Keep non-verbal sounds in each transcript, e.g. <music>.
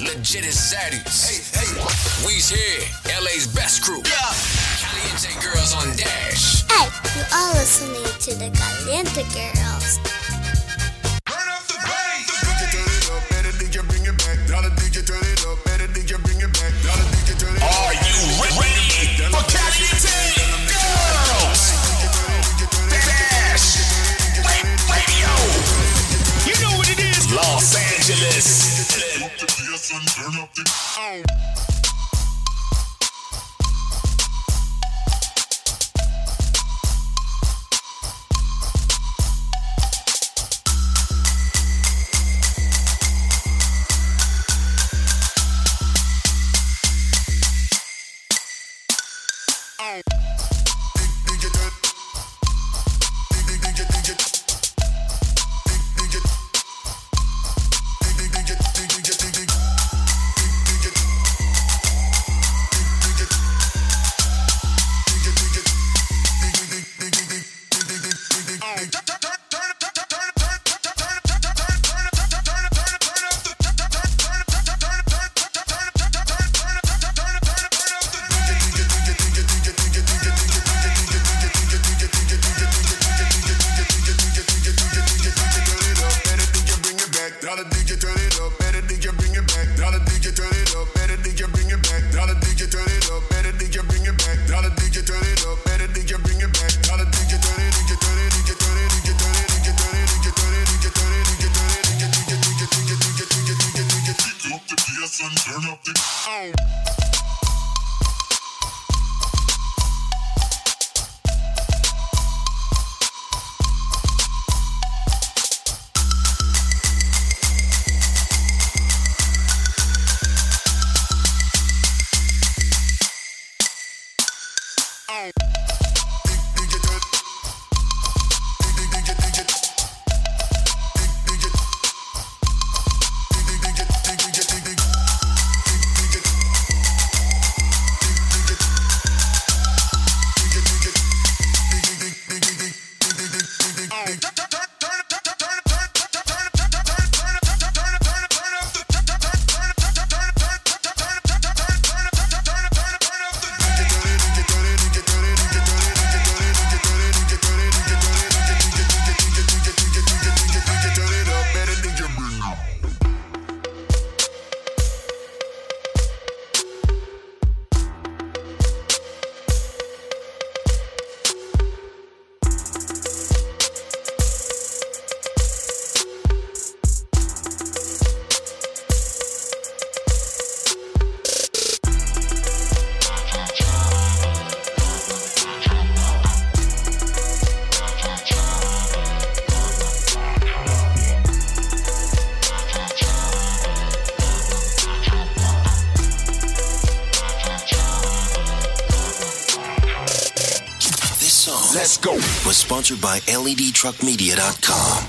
is legit as zaddies. Hey, hey. We's here, LA's best crew. Yeah. Caliente Girls on Dash. Hey, you are listening to the Caliente Girls. turn up the. sponsored by LEDTruckMedia.com.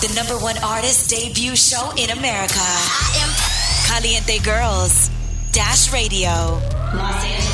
The number one artist debut show in America. I am Caliente Girls Dash Radio. Los Angeles.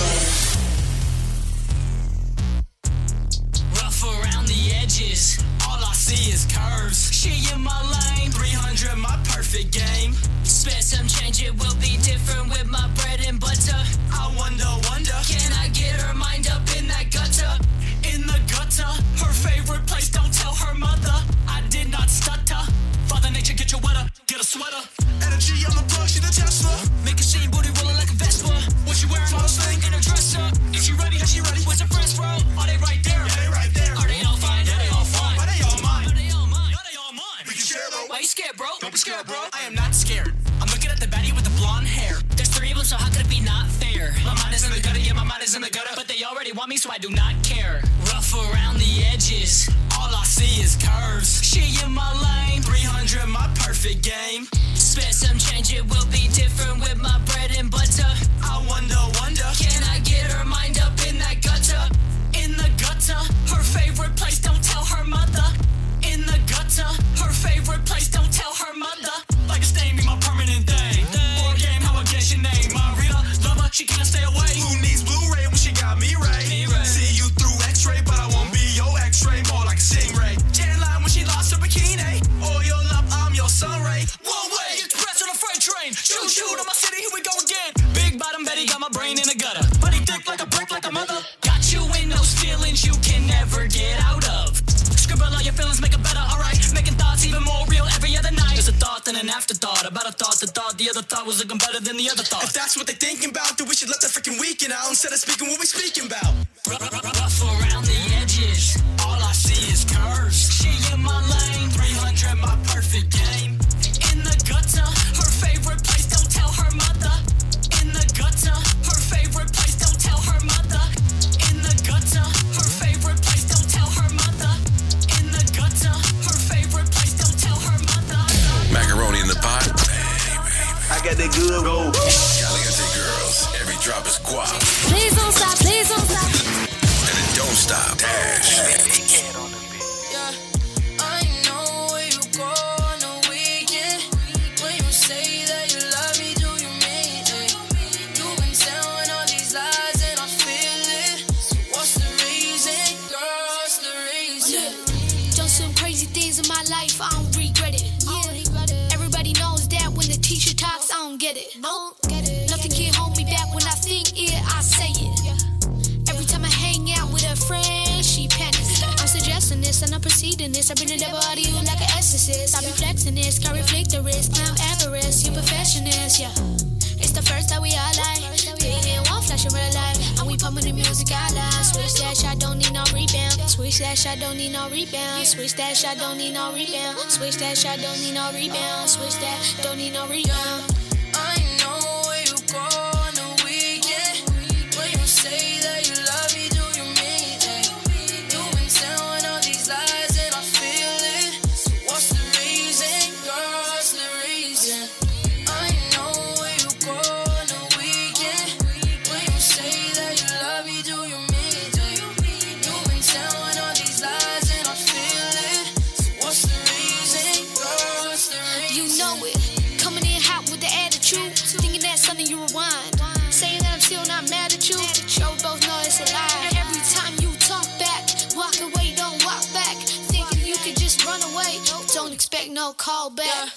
Don't expect no call back.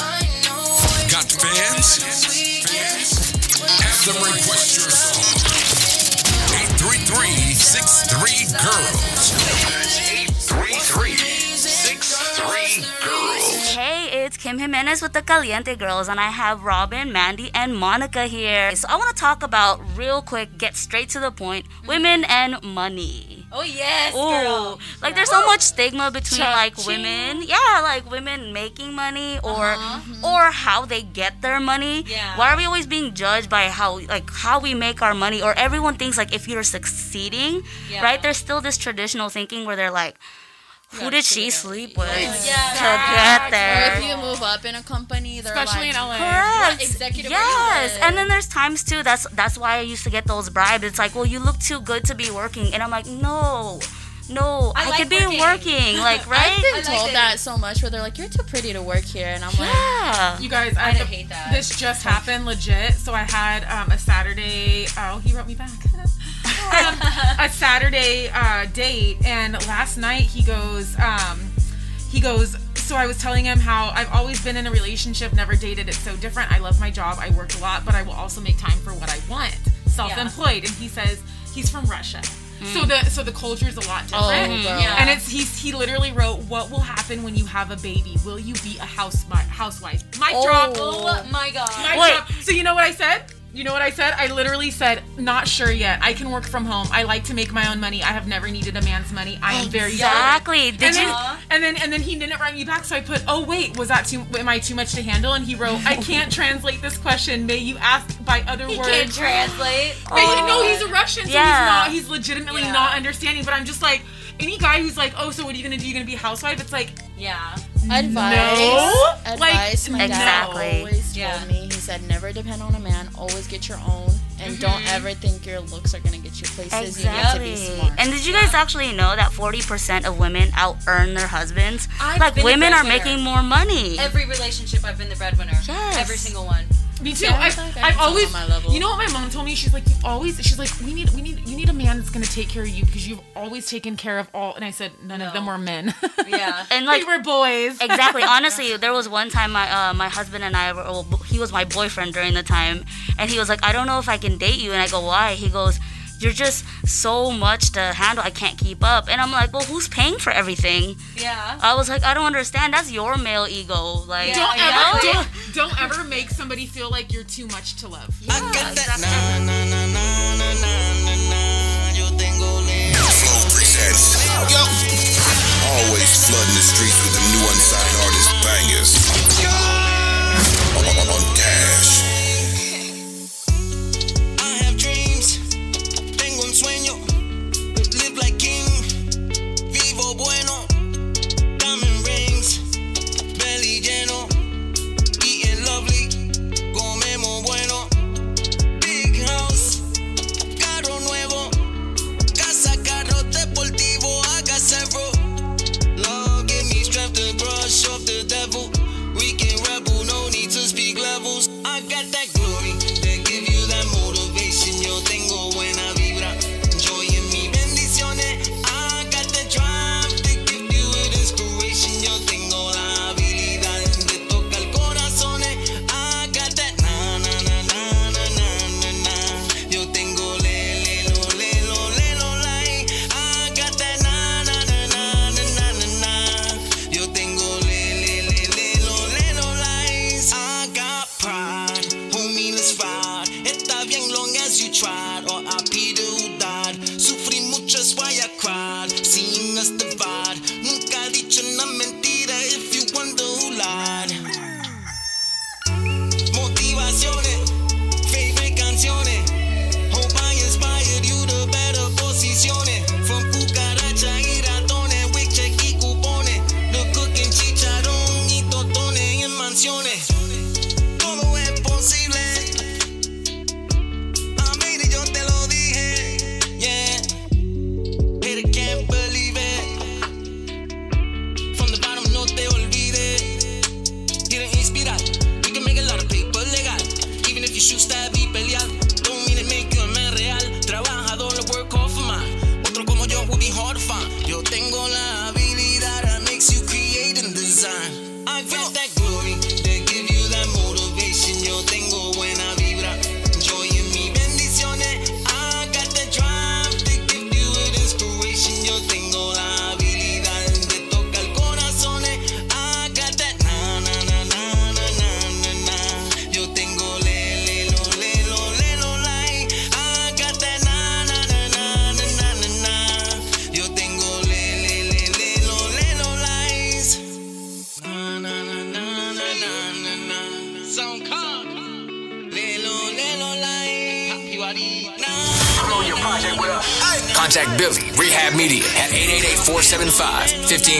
I know where Got go fans? on. Have them request your song. 833-63 girls. That's 833-63 girls. Hey, it's Kim Jimenez with the Caliente Girls, and I have Robin, Mandy, and Monica here. So I want to talk about real quick, get straight to the point, women and money. Oh yes, Ooh, girl. like there's so much stigma between like women, yeah, like women making money or or how they get their money. Uh-huh. Yeah. Why are we always being judged by how like how we make our money? Or everyone thinks like if you're succeeding, Yeah. right? There's still this traditional thinking where they're like, who did she sleep with Yeah. to get there? Or if you move up in a company, they're Especially like, in LA. Correct. executive Yes, and then there's times too. That's that's why I used to get those bribes. It's like, well, you look too good to be working, and I'm like, no, no, I I, like could be working. working, <laughs> like right? I've been I like told that so much where they're like, "You're too pretty to work here," and I'm like, yeah. You guys, I, I hate that. This just happened legit. So I had um, a Saturday. Oh, he wrote me back. <laughs> um, a Saturday uh, date, and last night he goes. Um, he goes. So I was telling him how I've always been in a relationship, never dated. It's so different. I love my job. I work a lot, but I will also make time for what I want. Self-employed, and he says he's from Russia. So the so the culture is a lot different. Oh. Yeah. And it's he's he literally wrote, "What will happen when you have a baby? Will you be a house housewife?" My drop. Oh my god. My Wait. drop. So you know what I said? You know what I said? I literally said, "Not sure yet. I can work from home. I like to make my own money. I have never needed a man's money. I am very Exactly. Did and you? then, and then and then he didn't write me back, so I put, "Oh wait, was that too? Am I too much to handle?" And he wrote, "I can't translate this question. May you ask by other words? He words." can't translate. You know he's a Russian, so Yeah. he's not. He's legitimately Yeah. not understanding. But I'm just like any guy who's like, "Oh, so what are you gonna do? You gonna be a housewife?" It's like, Yeah. Advice, No. advice. Like, my dad Exactly. always told me. He said, "Never depend on a man. Always get your own, and don't mm-hmm. ever think your looks are gonna get you places. You need to be Exactly. smart." And did you guys actually know that 40% of women out earn their husbands? I've like been the women are making more money. Every relationship, I've been the breadwinner. Yes. Every single one. Me too. Yeah, I I've, like I I've can always, my level. you know what my mom told me? She's like, you always, she's like, we need, we need, you need a man that's gonna take care of you because you've always taken care of all. And I said, none of them were men. <laughs> <laughs> Yeah. and like we were boys. exactly <laughs> honestly there was one time my uh, my husband and i were well, he was my boyfriend during the time and he was like i don't know if i can date you and i go why he goes you're just so much to handle. I can't keep up. And I'm like, well, who's paying for everything? Yeah. I was like, I don't understand. That's your male ego. Like, yeah, don't, yeah. Ever, don't, don't, ever make somebody feel like you're too much to love. Always flooding the streets with the new unsigned artist bangers. On, on, on I got that.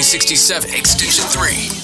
67 extinction 3.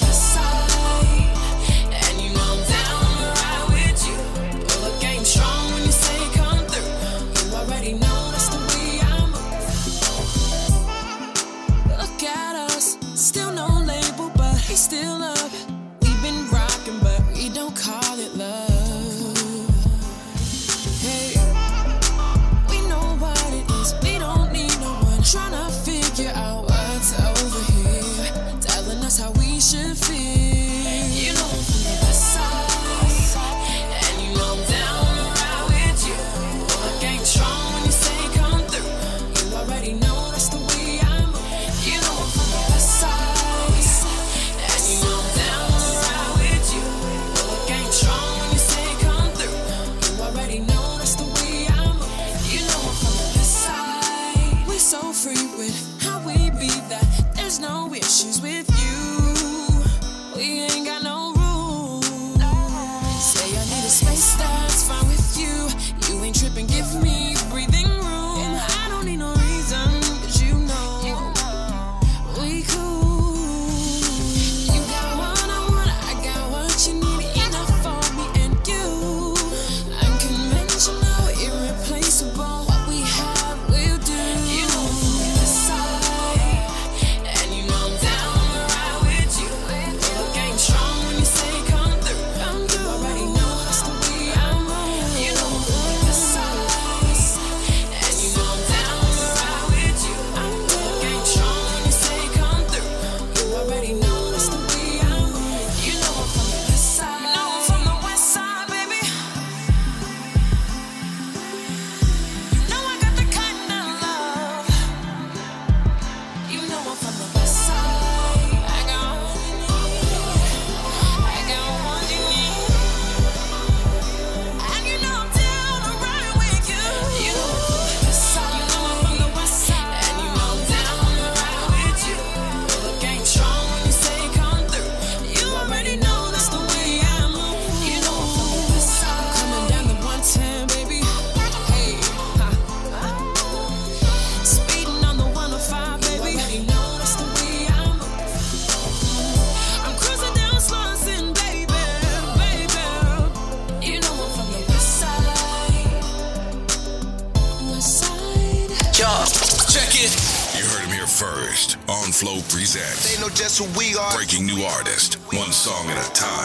We are. Breaking new artist, one song at a time.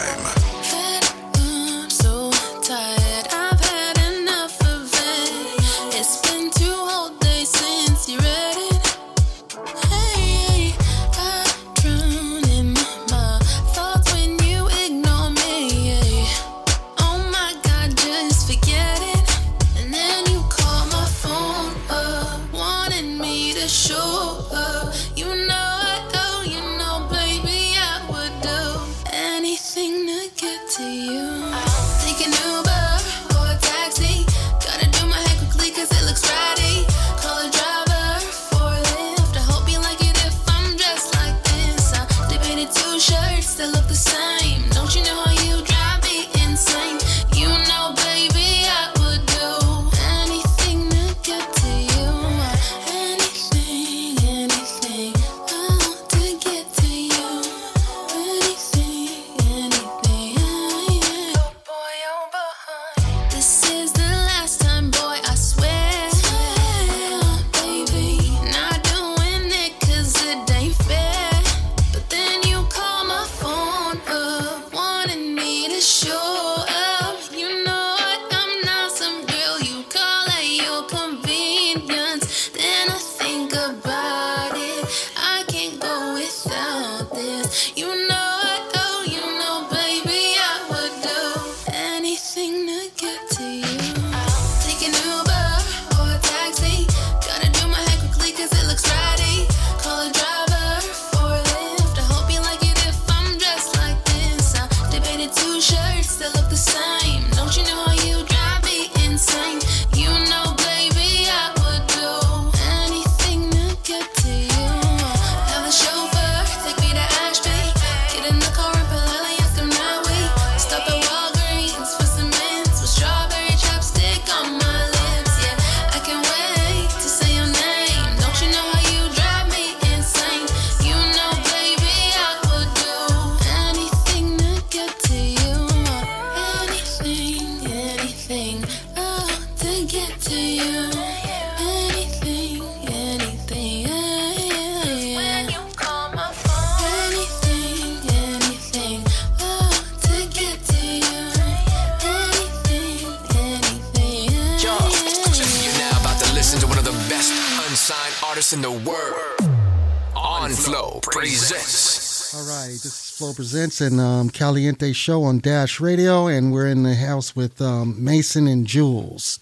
Presents. All right, this is Flow Presents and um, Caliente Show on Dash Radio, and we're in the house with um, Mason and Jules.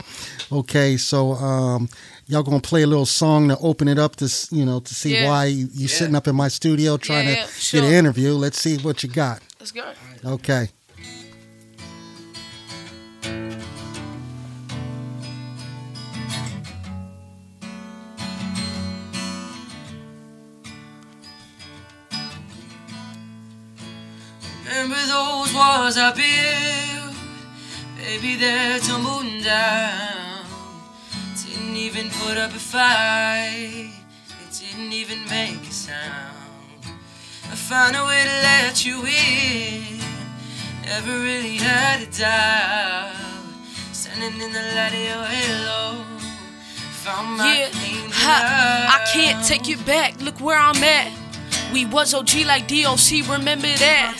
Okay, so um, y'all gonna play a little song to open it up to you know to see Yeah. why you, you sitting up in my studio trying Yeah, to yeah, get an interview. Let's see what you got. Let's go. Okay. Walls I built? Baby, they're tumbling down. Didn't even put up a fight. It didn't even make a sound. I found a way to let you in. Never really had a doubt. Standing in the light of your halo. Found my Yeah, ha, I can't take it back. Look where I'm at. We was OG like DOC, remember that?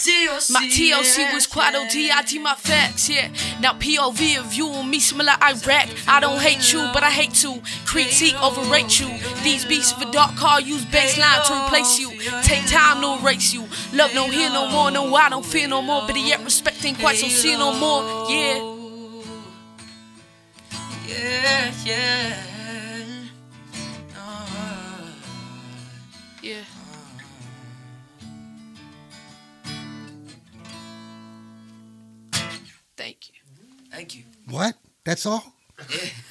My TLC was quite OG, I T my facts, yeah. Now POV of you and me smell like Iraq. I don't hate you, but I hate to critique, overrate you. These beats of a dark car use baseline to replace you. Take time to erase you. Love don't hear no more, no, I don't feel no more. But yet respect ain't quite so see no more, yeah. Yeah, yeah. Yeah. Thank you. What? That's all? Finish <laughs>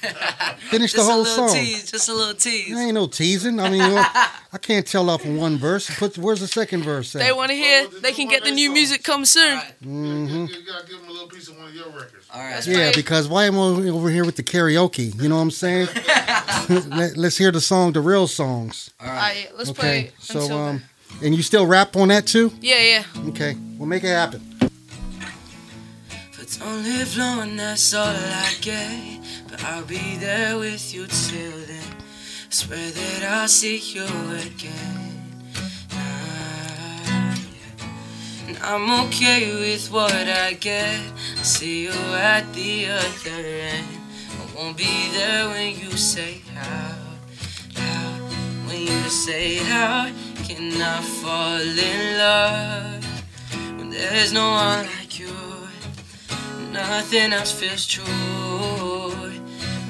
the Just a whole little song. Tease, just a little tease. There ain't no teasing. I mean, you know, I can't tell off in one verse. Put where's the second verse? They want to hear, they can get the new music come soon. Mm hmm. You gotta give them a little piece of one of your records. All right. Yeah, because why am I over here with the karaoke? You know what I'm saying? <laughs> Let, us hear the song, the real songs. All right, let's play Okay, it so until um, and you still rap on that too? Yeah, yeah. Okay, we'll make it happen. It's only flowing, that's all I get. But I'll be there with you till then. I Swear that I'll see you again. And I'm okay with what I get. I'll see you at the other end. I won't be there when you say how, how. When you say how can I fall in love when there's no one like? Nothing else feels true.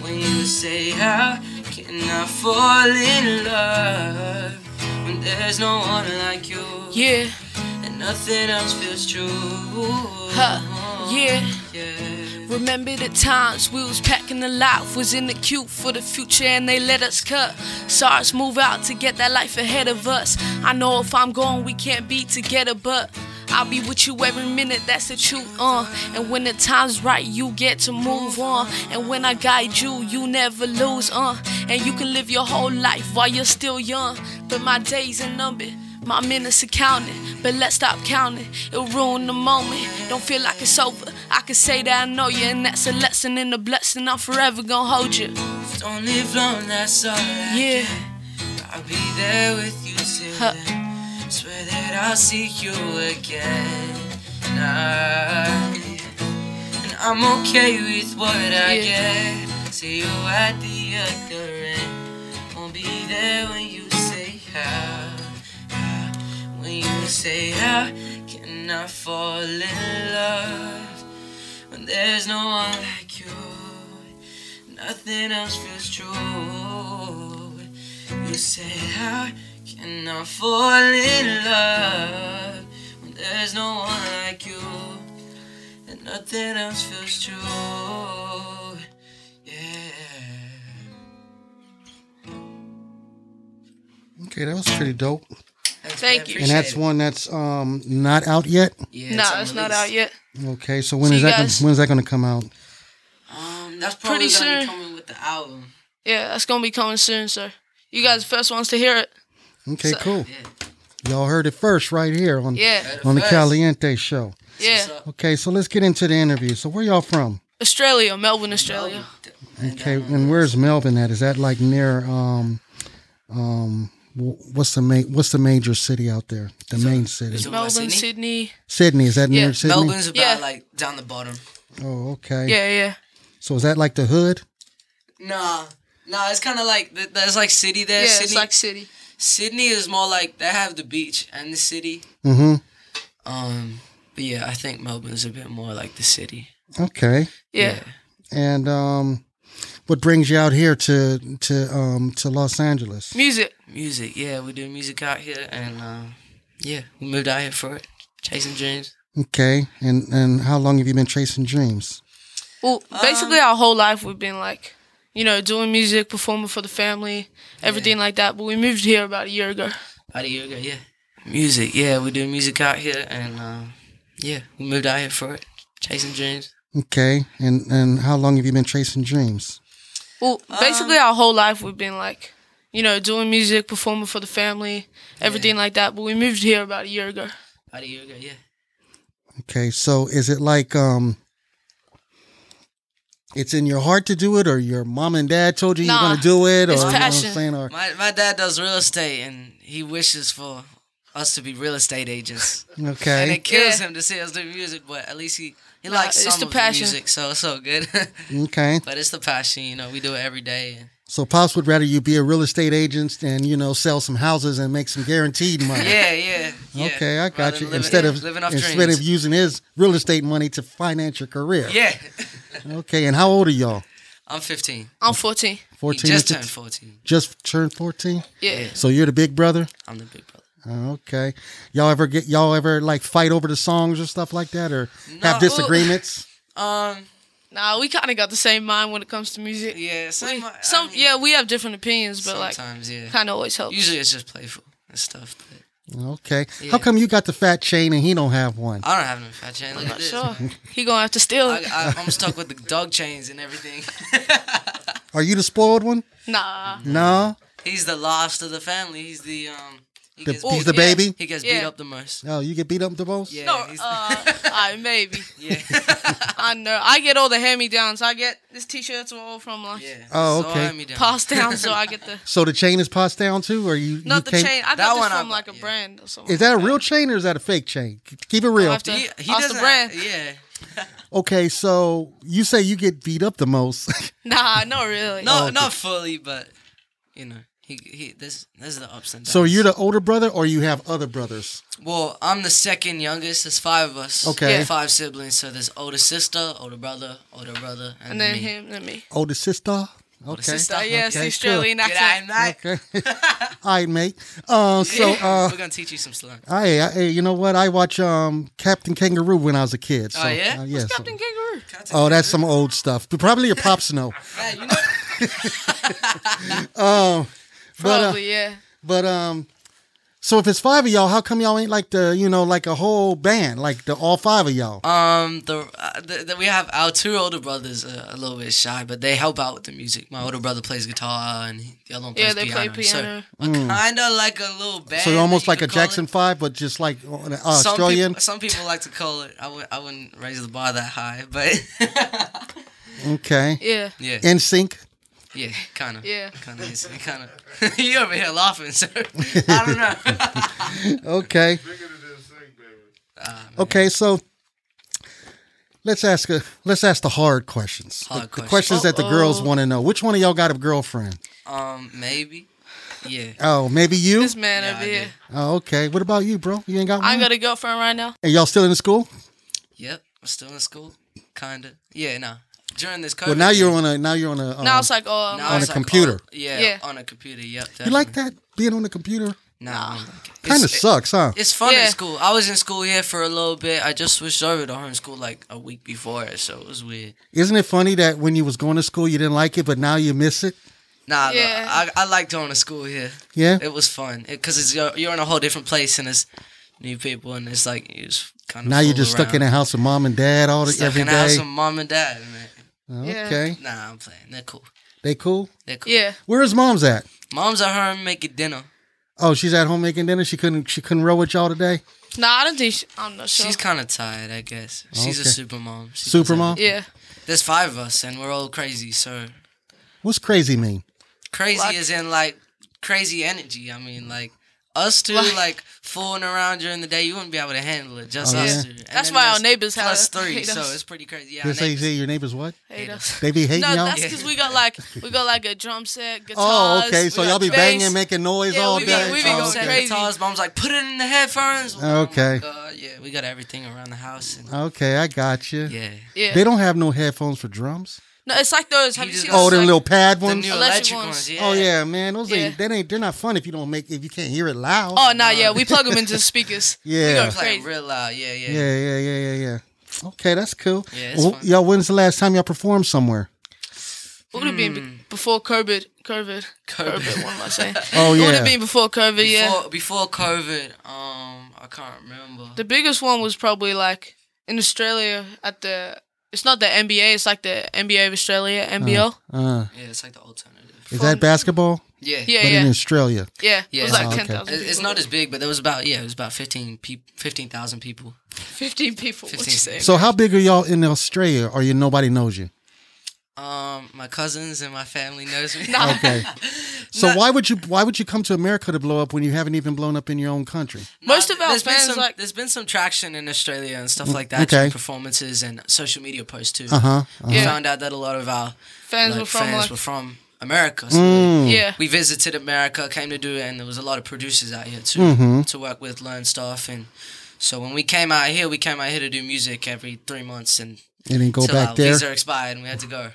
When you say how can I fall in love when there's no one like you? Yeah. And nothing else feels true. Huh, yeah. Remember the times we was packing the life, was in the queue for the future and they let us cut. Saw us move out to get that life ahead of us. I know if I'm gone, we can't be together, but I'll be with you every minute, that's the truth, uh. And when the time's right, you get to move on. And when I guide you, you never lose, uh. And you can live your whole life while you're still young. But my days are numbered. My minutes are counted, but let's stop counting. It'll ruin the moment. Don't feel like it's over. I can say that I know you, and that's a lesson and a blessing. I'm forever gonna hold you. Don't live long, that's all I Yeah. get. I'll be there with you till then. Swear that I'll see you again. Nah, and I'm okay with what I Yeah. get. See you at the other end. Won't be there when you say how. When you say how can I fall in love when there's no one like you? Nothing else feels true. You say how can I fall in love when there's no one like you? And nothing else feels true. Okay, that was pretty dope. Thank you. And that's one that's um not out yet. no, it's not out yet. Okay, so when See is that? Gonna, when is that going to come out? Um, that's probably Pretty gonna be soon. coming with the album. Yeah, that's gonna be coming soon, sir. You guys the first ones to hear it. Okay, So- cool. Y'all heard it first right here on Yeah. On the first. Caliente show. Yeah. Okay, so let's get into the interview. So where y'all from? Australia, Melbourne, Australia. Okay, and where's Melbourne at? Is that like near um um what's the ma- what's the major city out there? The main city. Is Melbourne, Sydney. Sydney, is that Yeah, near Sydney? Melbourne's about Yeah. like down the bottom. Oh, okay. Yeah, yeah. So is that like the hood? Nah, nah, it's kind of like there's like city there. Yeah, Sydney. it's like city. Sydney is more like they have the beach and the city. Mm-hmm. Um, but yeah, I think Melbourne's a bit more like the city. Okay. Yeah. And um what brings you out here to to um to Los Angeles? Music. Music, yeah, we do music out here, and uh, yeah, we moved out here for it, chasing dreams. Okay. And and how long have you been chasing dreams? Well, basically our whole life we've been like, you know, doing music, performing for the family, everything like that. But we moved here about a year ago. About a year ago, yeah. Music, yeah, we do music out here, and uh, yeah, we moved out here for it, chasing dreams. Okay. And and how long have you been chasing dreams? Well, basically our whole life we've been like, you know, doing music, performing for the family, everything like that. But we moved here about a year ago. About a year ago, yeah. Okay. So is it like um it's in your heart to do it or your mom and dad told you Nah, you're gonna do it or it's you know what I'm saying or My my dad does real estate, and he wishes for us to be real estate agents. <laughs> Okay. And it kills Yeah. him to see us do music, but at least he he Nah, likes it's some the of passion. the music, so it's so good. <laughs> Okay. but it's the passion, you know. We do it every day. So Pops would rather you be a real estate agent and you know sell some houses and make some guaranteed money. <laughs> Yeah, yeah. yeah. Okay, I got than you. living- Instead of living off instead dreams. of using his real estate money to finance your career. Yeah. <laughs> Okay, and how old are y'all? I'm 15. I'm 14. 14 He just or turned 14. Just turned 14? Yeah. So you're the big brother? I'm the big brother. Oh, Okay. Y'all ever get y'all ever like fight over the songs or stuff like that or have No. disagreements? Um, Nah, we kind of got the same mind when it comes to music. Yeah, same. We, some yeah, we have different opinions, but like Sometimes, yeah. kind of always helps. Usually it's just playful and stuff. But Okay. Yeah. How come you got the fat chain and he don't have one? I don't have no fat chain. Look at this. Sure, he gonna have to steal I, it. I, I'm stuck with the dog chains and everything. Are you the spoiled one? Nah. No. He's the last of the family. He's the um The- gets he's beat- the baby. He gets Yeah. beat up the most. Oh, you get beat up the most. Yeah, No, he's- uh, <laughs> I maybe. yeah. <laughs> I know. I get all the hand me downs. I get this T-shirts are all from like Oh, It's okay. hand-me-down. passed down, so I get the <laughs> So the chain is passed down too, or you? not you the can't- chain. I That got this one I from bought, like a brand or something. Is that a real chain or is that a fake chain? Keep it real. have to He, he ask the doesn't. brand. Yeah. Okay, so you say you get beat up the most. Nah, not really. No, okay. not fully, but you know, he he. This this is the ups and downs. so you're the older brother, or you have other brothers? Well, I'm the second youngest. There's five of us. Okay. Yeah. Five siblings. So there's older sister, older brother, older brother, and, And then me. him, then me. Older sister. Okay. sister. Uh, yeah, it's the Okay, Australian G'day, accent. mate. Okay. <laughs> All right, mate. Uh, so, <laughs> uh, We're gonna teach you some slang. I, I, you know what? I watch um Captain Kangaroo when I was a kid. So, Oh, yeah? uh, yeah. so- Captain Kangaroo. oh, that's some old stuff. But probably your pops know. Yeah, <laughs> you know. Um, but uh, Probably, yeah. but um, so if it's five of y'all, how come y'all ain't like the you know like a whole band like the all five of y'all? Um, the, uh, the, the we have our two older brothers are a little bit shy, but they help out with the music. My older brother plays guitar, and he, the other one plays Yeah, they piano. play piano. So we're kind of like a little band. so almost like a Jackson it. Five, but just like uh, Some Australian. people, some people like to call it. I w- I wouldn't raise the bar that high, but <laughs> Okay. Yeah. Yeah. In sync. Yeah, <laughs> kind of. Yeah. kind of. Kind of. you over here laughing, sir? <laughs> I don't know. <laughs> Okay. Ah, Okay, so let's ask a let's ask the hard questions. Hard the, the questions. questions that the girls want to know. Which one of y'all got a girlfriend? um, maybe. Yeah. Oh, maybe you. This man Yeah, over here. Oh, okay. What about you, bro? You ain't got one. I ain't got a girlfriend right now. And y'all still in school? Yep. I'm still in school. Kinda. Yeah. No. During this COVID. Well, now you're on a now you're on a um, now it's like, oh, now on a like, computer. oh, yeah, Yeah. On a computer. Yep. you like that being on the computer? No. I don't like it. Kind of sucks, huh? It's fun Yeah. in school. I was in school here for a little bit. I just switched over to home school like a week before it, so it was weird. Isn't it funny that when you was going to school you didn't like it, but now you miss it? Nah, Yeah. yeah. I, I like going to school here. Yeah. It was fun because it's you're, you're in a whole different place and it's new people and it's like you just kind of Now you're just stuck in the house with mom and dad all the stuck every in the house day. with mom and dad. Man. Yeah. Okay, Nah, I'm playing. They're cool. they cool. They're cool. Yeah. Where is mom's at? Mom's at home making dinner. Oh, she's at home making dinner. She couldn't. She couldn't row with y'all today. Nah, I don't think she, I'm not sure. She's kind of tired, I guess. She's a super mom. She Super mom? everything. yeah. There's five of us and we're all crazy. So What's crazy mean? crazy Like- is in like crazy energy. I mean, like us two, Like- like fooling around during the day, you wouldn't be able to handle it. Just Oh, us yeah? two. And That's why our there's neighbors have plus three, hate so us. it's pretty crazy. Yeah, You say, say your neighbors what? Hate us. They be hating No, y'all. that's because we got like we got like a drum set, <laughs> oh, guitars. Oh, okay. So y'all be bass. banging, making noise Yeah, all we be- day. we be Oh, going okay. crazy. Guitars, mom's like, put it in the headphones. Okay. Oh my God, yeah, we got everything around the house. And, Okay, I got you. yeah. Yeah. They don't have no headphones for drums. No, it's like those. Have You you seen got- Oh, those, them like, little pad The ones. new Electric electric ones. ones. Yeah. Oh yeah, man. Those Yeah. ain't. That ain't. They're not fun if you don't make. If you can't hear it loud. Oh, nah, yeah, we plug them into the <laughs> speakers. Yeah. we go Playing crazy. real loud. Yeah, yeah. Yeah, yeah, yeah, yeah, yeah. Okay, that's cool. Yeah, it's Well, fun. y'all, when's the last time y'all performed somewhere? What would have been be- before COVID? COVID. COVID. COVID. What am I saying? <laughs> Oh It would have been before COVID. yeah. Before, before COVID, um, I can't remember. The biggest one was probably like in Australia at the. It's not the NBA. It's like the NBA of Australia, NBL. Uh, Yeah, it's like the alternative. is that basketball? Yeah. yeah, But yeah, in Australia. yeah. Yeah, It was it's like Oh, ten okay. It's not as big, but there was about yeah, it was about 15 peop 15,000 people. fifteen people. What you 15. say? So how big are y'all in Australia? Or you nobody knows you? Um, my cousins and my family knows me. <laughs> Nah. Okay. <laughs> So Not- why would you why would you come to America to blow up when you haven't even blown up in your own country? Most of our there's been fans some, like there's been some traction in Australia and stuff like that, okay. performances and social media posts too. Uh huh. Uh-huh. We Yeah. found out that a lot of our fans like, were from fans like were from America. So Mm. yeah. we visited America, came to do it, and there was a lot of producers out here too Mhm. to work with, learn stuff, and so when we came out here, we came out here to do music every three months, and And then go back our there. visa expired, and we had to go.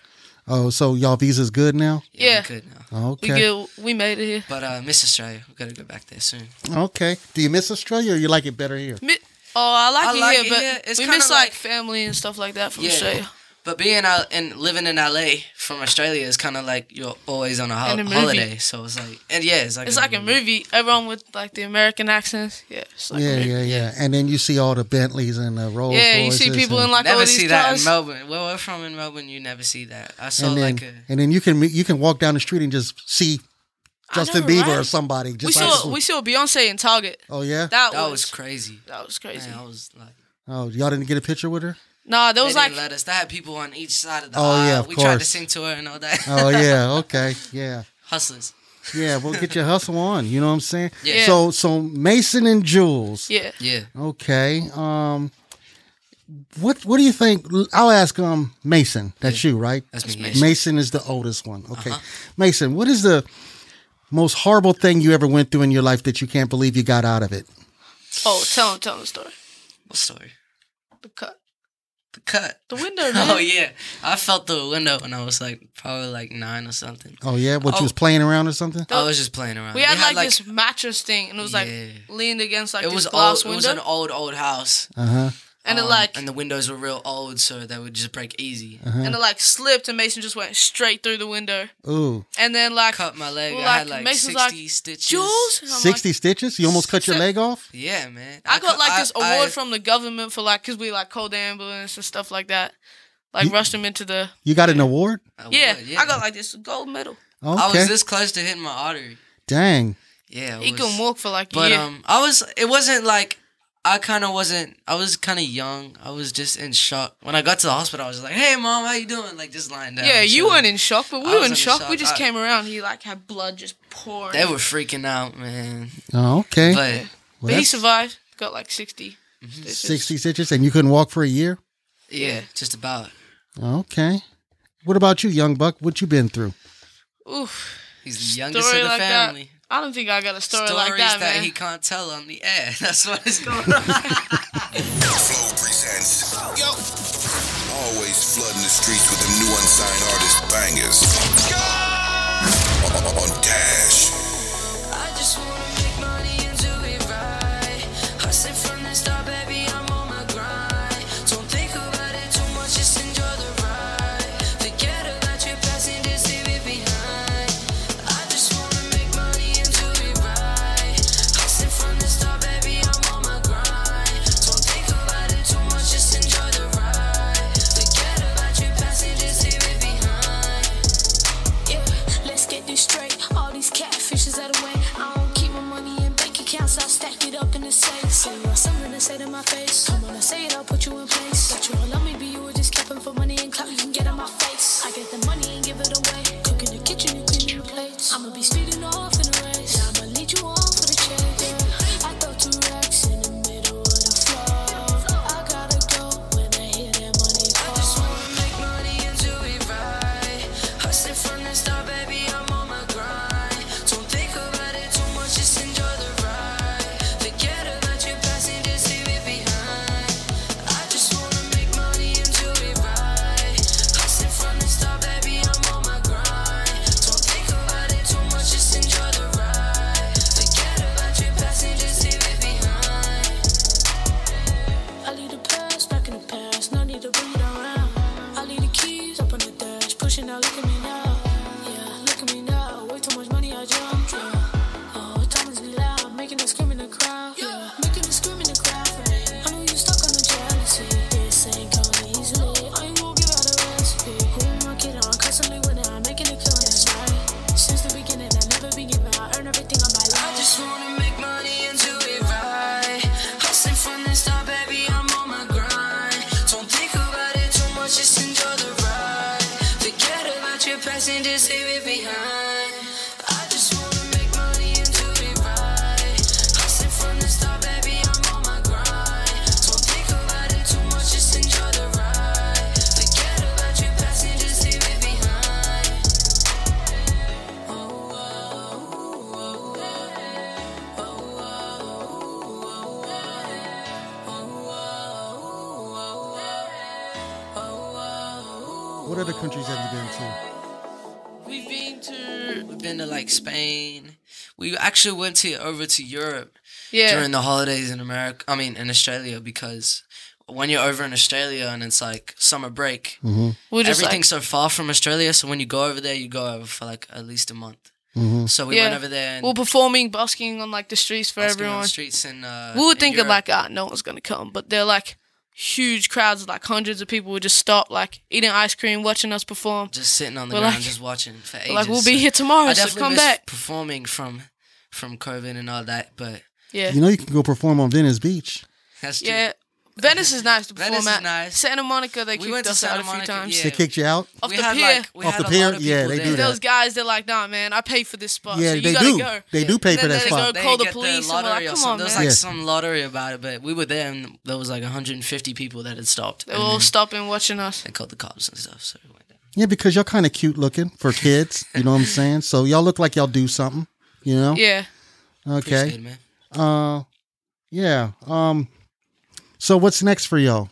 Oh, so y'all visa's good now? Yeah. we could now. We Okay. we made it here. But uh, Miss Australia, we gotta go back there soon. Okay. Do you miss Australia or you like it better here? Mi- Oh, I like I it like here, it but here. It's we kinda miss like, like- family and stuff like that from Yeah. Australia. But being out and living in LA from Australia is kind of like you're always on a, ho- a holiday. So it's like, and yeah, it's like It's like a movie. Everyone with like the American accents. Yeah, it's like yeah, yeah, yeah. And then you see all the Bentleys and the Rolls Yeah, you see people in like all Never these see that in cars. Melbourne. Where we're from in Melbourne, you never see that. I saw and then like a and then you can you can walk down the street and just see Justin know, Bieber right? or somebody. we Just saw like, we saw Beyonce in Target. oh yeah. That, That was, was crazy. That was crazy. Man, I was like, Oh, y'all didn't get a picture with her. Nah, there they was like didn't let us. They had people on each side of the Oh, aisle. yeah, of we tried to sing to her and all that. Oh yeah. <laughs> Okay. Yeah. Hustlers. Yeah. we'll get your hustle on. You know what I'm saying? Yeah. So so Mason and Jules. yeah. Yeah. Okay. Um. What What do you think? I'll ask um Mason. That's you, right? That's me, Mason. Mason. is the oldest one. Okay. Uh-huh. Mason, what is the most horrible thing you ever went through in your life that you can't believe you got out of it? Oh, tell him, tell him the story. What story? The cut. The cut. The window, <laughs> man. Oh yeah, I felt the window when I was like probably like nine or something. Oh yeah, what Oh. you was playing around or something? I was just playing around. We had, like, this mattress thing, and it was like leaned against like it this was glass old. It window. was an old old house. Uh huh. And it, Um, like- and the windows were real old, so they would just break easy. Uh-huh. and it like slipped, and Mason just went straight through the window. Ooh. And then like cut my leg. well, I had like Mason's sixty like, stitches. Jules, And I'm like- Sixty stitches? You almost cut your leg off? Yeah, man. I got like I- this award I- from the government for like, cause we like called the ambulance and stuff like that. Like You- rushed him into the. You got an award? Yeah, would, yeah. I got like this gold medal. I was this close to hitting my artery. Dang. Yeah, He was- can walk for like a But year. um, I was. It wasn't like I kind of wasn't. I was kind of young. I was just in shock when I got to the hospital. I was like, "Hey, mom, how you doing?" Like just lying down. yeah, you weren't in shock, but we I were was in in shock. We just I- came around. He like had blood just pouring. They were freaking out, man. Oh, okay. But Well, but he survived. Got like sixty. Mm-hmm. stitches. Sixty stitches and you couldn't walk for a year? yeah, just about. Okay. What about you, young buck? What you been through? Oof. He's the youngest Story of the like family. that. I don't think I got a story Stories like that, that man. he can't tell on the air. <laughs> That's what is going on. Flow presents. Yo. Always flooding the streets with the new unsigned artist bangers. On, on Dash. I just wanna make money and do it right. Hustling my face. Come on, I say it. I'll put you in place. Actually went to over to Europe Yeah. during the holidays in America. I mean, in Australia because when you're over in Australia and it's like summer break, Mhm. We're just everything's so far from Australia. So when you go over there, you go over for like at least a month. Mhm. So we yeah. went over there and We're performing, busking on like the streets for busking on everyone. the streets in. Uh, we were in thinking Europe. like, ah, no one's gonna come, but they're like, huge crowds, like hundreds of people, would just stop, like eating ice cream, watching us perform. Just sitting on the We're ground, like- just watching for ages. like, we'll be here tomorrow, I so definitely come miss back. Performing from from COVID and all that, but Yeah. You know, you can go perform on Venice Beach. that's true. Yeah. Venice is nice to perform Venice is at. nice. Santa Monica, they We kicked went to us Santa out a few Monica, times. They kicked you out. Off We the pier. like- we Off the pier? Yeah, they there. do that. Those guys, they're like, nah, man, I paid for this spot. Yeah, so you they gotta do. Go. They do pay for And that then spot. They They go call the police. the and we're like, come something. on, There was man. like Yeah. some lottery about it, but we were there and there was like 150 people that had stopped. They were all stopping watching us. They called the cops and stuff. So we went down. Yeah, because y'all kind of cute looking for kids. You know what I'm saying? So y'all look like y'all do something. You know? Yeah. Appreciate Okay. it, man. Uh, yeah. Um, so what's next for y'all?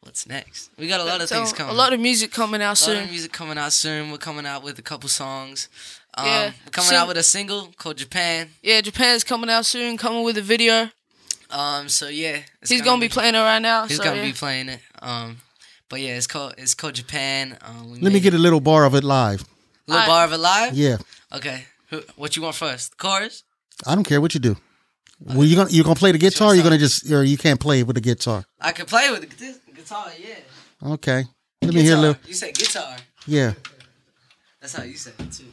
What's next? We got a lot of So, things coming. A lot of music coming out A lot soon. of music coming out soon. We're coming out with a couple songs. Um, Yeah, We're coming soon. out with a single called Japan. Yeah, Japan's coming out soon, coming with a video. Um, so yeah, He's gonna be playing it right now. He's so, gonna yeah. be playing it. Um, but yeah, it's called it's called Japan. Um, Let me made get a little bar of it live. little Alright. bar of it live. Yeah. Okay. Who, what you want first? Chorus. I don't care what you do. Well, you gonna you gonna play the guitar? Or you gonna just or you can't play with the guitar? I can play with the guitar. Yeah. Okay. Let me hear a little. You said guitar. Yeah. That's how you said it too.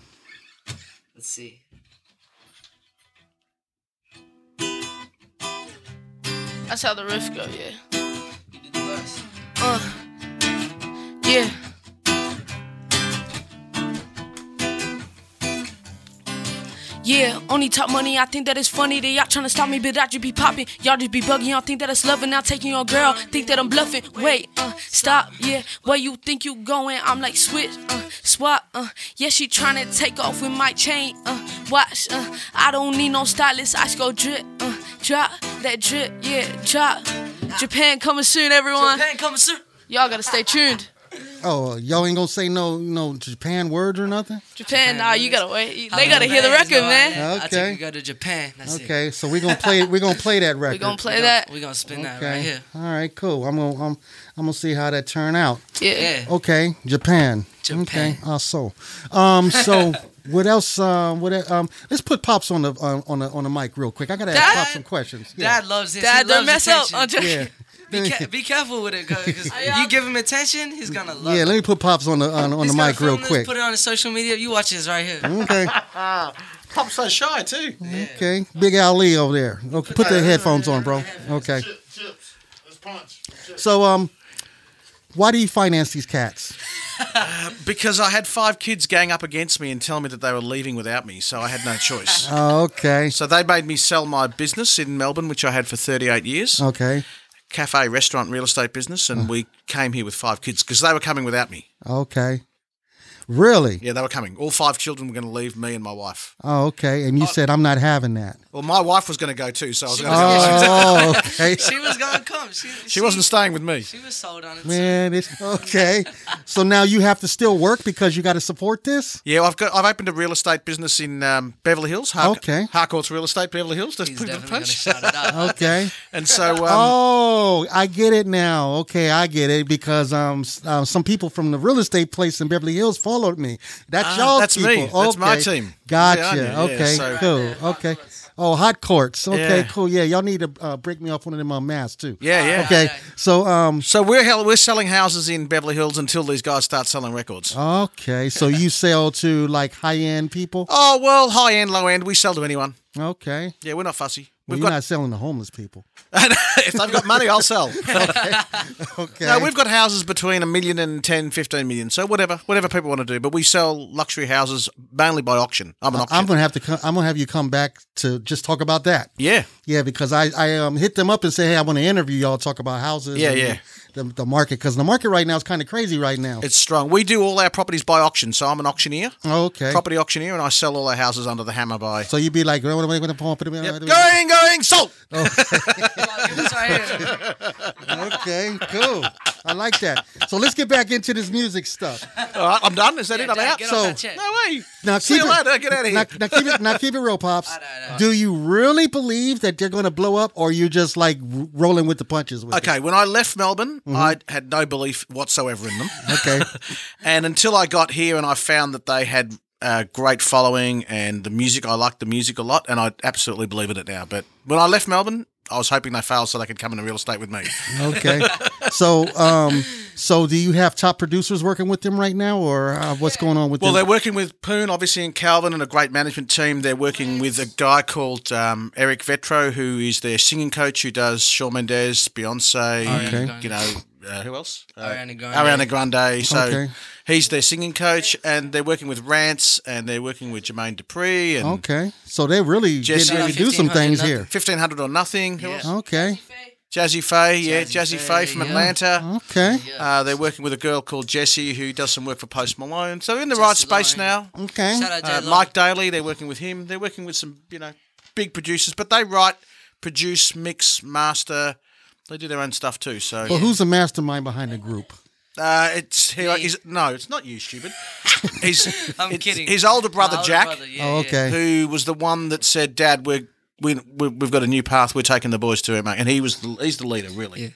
Let's see. That's how the riff go. Yeah. You did the verse. Uh. Yeah. Yeah, only top money. I think that it's funny that y'all tryna stop me, but I just be popping. Y'all just be bugging. Y'all think that it's loving. Now taking your girl. Think that I'm bluffing. Wait, uh, stop. Yeah, where you think you going? I'm like switch, uh, swap. Uh, yeah, she tryna take off with my chain. Uh, watch. Uh, I don't need no stylist. I just go drip, uh, drop that drip. Yeah, drop. Japan coming soon, everyone. Japan coming soon. Y'all gotta stay tuned. Oh, y'all ain't gonna say no no Japan words or nothing. Japan, nah, you gotta wait. They gotta hear the record, know man. am? I Okay. think we go to Japan. That's it. Okay, so we're gonna play we're gonna play that record. We gonna play We that. <laughs> gonna, we gonna spin that right here. All right, cool. I'm gonna I'm, I'm gonna see how that turn out. Yeah. Yeah. Okay, Japan. Japan. Okay, uh, so, um, so <laughs> what else? Um, what? e- Um, let's put pops on the uh, on the on the mic real quick. I gotta ask Dad? pops some questions. Yeah. Dad loves this. Dad, he don't loves mess up. attention. I'm yeah. Be, ca- <laughs> be careful with it, because <laughs> you give him attention, he's gonna love Yeah, it. let me put pops on the on, on He's the gonna mic real film this, quick. Put it on his social media. You watch this right here. Okay, <laughs> Pop's so shy too. okay. Big Ali over there. Okay, put the headphones on, bro. Okay. Chips. Let's punch. So, um, why do you finance these cats? Because I had five kids gang up against me and telling me that they were leaving without me, so I had no choice. Oh, okay. So they made me sell my business in Melbourne, which I had for 38 years. Okay. Cafe, restaurant, real estate business, and we came here with five kids because they were coming without me. Okay. Really? Yeah, they were coming. All five children were going to leave me and my wife. Oh, okay. And you said I'm not having that. Well, my wife was going to go too, so I was going to Oh, okay. She was gonna come. She, She wasn't staying with me. She was sold on it. Man, it's okay. So now you have to still work because you got to support this. Yeah, I've got. I've opened a real estate business in um, Beverly Hills. Har- Okay. Harcourts Real Estate, Beverly Hills. Let's He's put definitely gonna punch. shout it out. Okay. <laughs> And so, um, oh, I get it now. Okay, I get it because um, s- uh, some people from the real estate place in Beverly Hills followed me. That's Ah, y'all. that's me. people. That's my Okay. team. Gotcha. Yeah, I knew, yeah, okay. so- Cool. Okay. Oh, Harcourts. Okay. Yeah. Cool. Yeah, y'all need to uh, break me off one of them on mass too. yeah, yeah. Okay. So um. So we're hell, we're selling houses in Beverly Hills until these guys start selling records. Okay. So you <laughs> sell to like high end people. Oh well, high end, low end, we sell to anyone. Okay. Yeah, we're not fussy. Well, We've you're got not selling to homeless people. <laughs> if they've got money, I'll sell. <laughs> Okay. No, we've got houses between a million and 10, 15 million. So whatever, whatever people want to do. But we sell luxury houses mainly by auction. I'm an auction. I'm gonna have to. Come, I'm gonna have you come back to just talk about that. yeah. Yeah, because I I um hit them up and say, hey, I want to interview y'all, talk about houses. Yeah, and yeah. The, the market because the market right now is kind of crazy right now. It's strong. We do all our properties by auction. So I'm an auctioneer, Oh, okay. property auctioneer, and I sell all our houses under the hammer by. So you'd be like, "What am I gonna pump it?" Yep. Going, going, sold. Here. Okay, cool. I like that. So let's get back into this music stuff. All right, I'm done. Is that Yeah, it? I'm Dad, out. get So- off that check. No way. Now See keep you it, later. Get out of here. Now, now keep it. Now keep it real, pops. <laughs> Do you really believe that they're going to blow up, or you just like rolling with the punches? With Okay, when I left Melbourne, mm-hmm. I had no belief whatsoever in them. <laughs> Okay. <laughs> and until I got here and I found that they had a great following and the music, I liked the music a lot, and I absolutely believe in it now. But when I left Melbourne, I was hoping they failed so they could come into real estate with me. <laughs> Okay. so, um, so do you have top producers working with them right now, or uh, what's going on with Well, they're working with Poon, obviously, and Calvin, and a great management team. They're working with a guy called um, Eric Vetro, who is their singing coach, who does Shawn Mendes, Beyonce, Okay. you know, uh, who else? Uh, Ariana Grande. Ariana Grande. So Okay. he's their singing coach, and they're working with Rance, and they're working with Jermaine Dupri, and Okay, so they're really Jesse. getting ready to do some things here. Fifteen hundred or nothing. Who else? Okay, Jazze Pha, yeah, Jazze Pha from yeah. Atlanta. okay, Uh, they're working with a girl called Jessie who does some work for Post Malone. So in the right space now. okay. Shout out Uh, Mike Daly, they're working with him. They're working with some, you know, big producers, but they write, produce, mix, master. They do their own stuff too. So Well, who's the mastermind behind the group? uh, it's he, he's, no, it's not you, stupid. <laughs> He's I'm it's kidding. His older brother My older Jack, brother, yeah, Oh, yeah. okay. who was the one that said, "Dad, we're we, we we've got a new path. We're taking the boys to it, mate." And he was the, he's the leader, really. Yeah.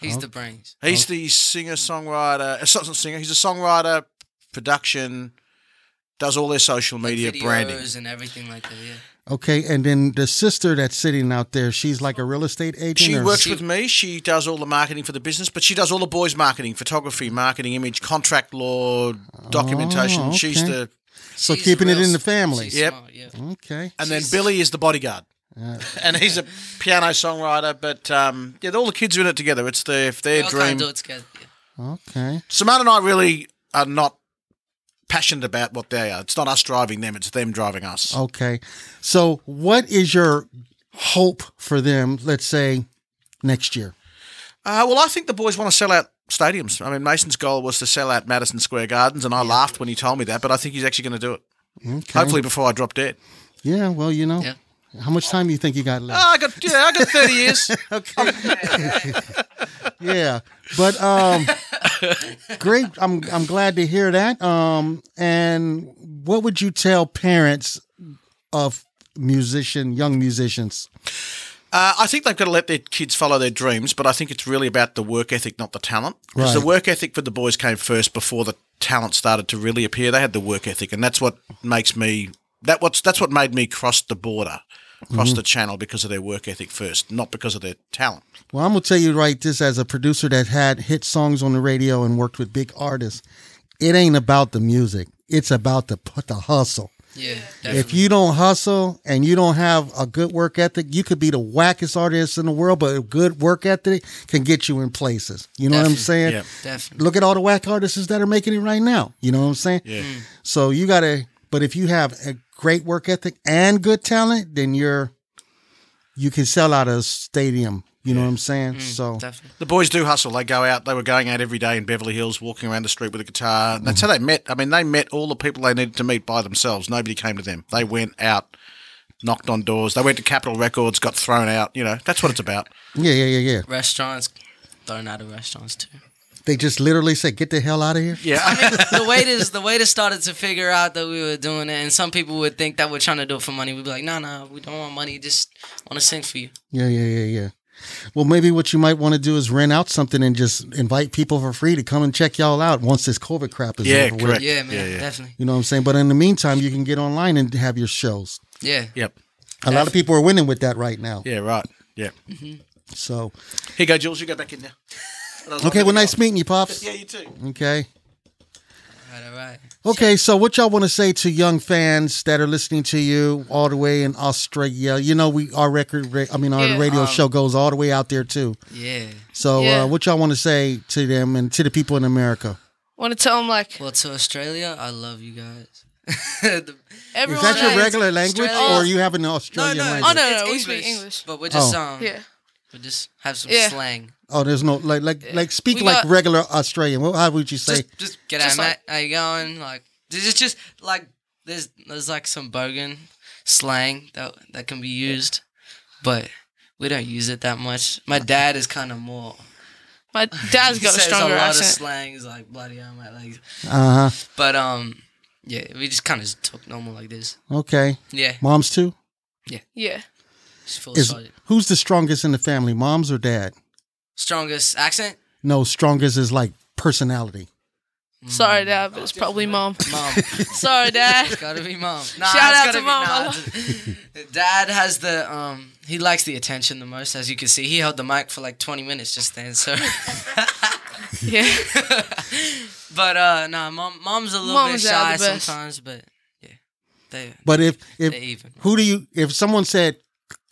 He's the brains. He's the singer songwriter. Uh, not singer. He's a songwriter, production, does all their social media Videos branding. and everything like that. Yeah. Okay, and then the sister that's sitting out there, she's like a real estate agent. She or- works with me. She does all the marketing for the business, but she does all the boys' marketing, photography, marketing, image, contract law, documentation. Oh, She's the So She's keeping it in the s- family. Yep. smart, yeah. Okay. and then Billy is the bodyguard, and he's a piano songwriter. But um, yeah, all the kids are in it together. It's their their dream. kind of do it together. Yeah. Okay. Simone and I really are not passionate about what they are. It's not us driving them; it's them driving us. Okay. So, what is your hope for them? Let's say next year. Uh, well, I think the boys want to sell out stadiums. I mean, Mason's goal was to sell out Madison Square Gardens, and I laughed when he told me that. But I think he's actually going to do it. Okay. Hopefully, before I drop dead. Yeah. Well, you know, Yeah. How much time do you think you got Oh, left? I got yeah, I got thirty years. <laughs> Okay. yeah. But um, great. I'm I'm glad to hear that. Um, and what would you tell parents of musician, young musicians? Uh, I think they've got to let their kids follow their dreams, but I think it's really about the work ethic, not the talent. Because the work ethic for the boys came first before the talent started to really appear. They had the work ethic, and that's what makes me that what's that's what made me cross the border, cross Mm-hmm. the channel because of their work ethic first, not because of their talent. Well, I'm gonna tell you right this as a producer that had hit songs on the radio and worked with big artists. It ain't about the music. It's about the the hustle. Yeah. If you don't hustle and you don't have a good work ethic, you could be the wackest artist in the world, but a good work ethic can get you in places. You know what I'm saying? Yeah. Definitely. Look at all the whack artists that are making it right now. You know what I'm saying? Yeah. So you gotta but if you have a great work ethic and good talent, then you're you can sell out a stadium. You know what I'm saying? Mm, so Definitely. The boys do hustle. They go out. They were going out every day in Beverly Hills, walking around the street with a guitar. And That's mm. how they met. I mean, they met all the people they needed to meet by themselves. Nobody came to them. They went out, knocked on doors. They went to Capitol Records, got thrown out. You know, that's what it's about. yeah, yeah, yeah, yeah. Restaurants, thrown out of restaurants too. They just literally say, "Get the hell out of here." Yeah. I mean, the waiters, the waiters started to figure out that we were doing it, and some people would think that we're trying to do it for money. We'd be like, no, no, we don't want money. Just want to sing for you. Yeah, yeah, yeah, yeah. Well, maybe what you might want to do is rent out something and just invite people for free to come and check y'all out once this COVID crap is Yeah, over with. Yeah, man, Yeah, yeah. definitely. You know what I'm saying? But in the meantime, you can get online and have your shows. Yeah, Yep. A lot of people are winning with that right now. Yeah, right. Yeah. Mm-hmm. So, hey, you go, Jules. You got back in there. Okay, well, nice meeting you, pops. Yeah, you too. Okay. all right, all right. Okay, so what y'all want to say to young fans that are listening to you all the way in Australia? You know, we our record, I mean, our Yeah, radio um, show goes all the way out there too. Yeah. So, Yeah. uh, what y'all want to say to them and to the people in America? Want to tell them like Well, to Australia, I love you guys. <laughs> The- everyone. Is that your regular language, Australia- or you have an Australian no, language? Oh, no, it's no, we speak English. but we're just Oh. um, Yeah. we just have some Yeah. slang. Oh, there's no like like like speak We like got- regular Australian. What, how would you say? Just, just get Just out, like- mate. How you going? Like, there's just, just like there's there's like some bogan slang that that can be used, but we don't use it that much. My <laughs> dad is kind of more. My dad's <laughs> got a says stronger a lot accent. of slangs like bloody hell, mate. Like, Uh huh. but um, yeah, we just kind of talk normal like this. Okay. Yeah, Moms too. Yeah. just full Is solid. who's the strongest in the family, moms or dad? Strongest accent, No, strongest is like personality. Sorry, dad, but it's probably mom. mom. <laughs> Sorry, dad. It's gotta be mom. Nah, Shout out gotta be, mom. Nah, <laughs> <laughs> Dad has the um. He likes the attention the most, as you can see. He held the mic for like 20 minutes just then. So. yeah. but uh, nah, mom, mom's a little Mom's bit shy sometimes, but yeah, they. But if if even. who do you if someone said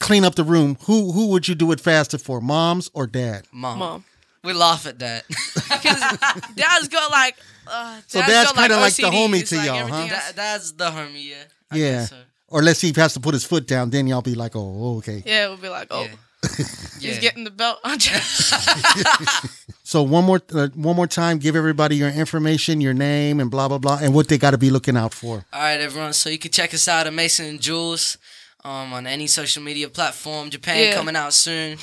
clean up the room, who who would you do it faster for, moms or dad? Mom. Mom. We laugh at that. <laughs> Dad's got like. Uh, So dad's got, like, kinda like the homie it's to like y'all, huh? everything else. Da- Dad's the homie, yeah. I yeah. guess so. Or let's see if he has to put his foot down, then y'all be like, oh, okay. Yeah, we'll be like, oh, <laughs> he's Yeah. getting the belt. On Jack. <laughs> So one more uh, one more time, give everybody your information, your name, and blah blah blah, and what they got to be looking out for. All right, everyone. So you can check us out at Mason and Jules um, on any social media platform. Japan Yeah. coming out soon.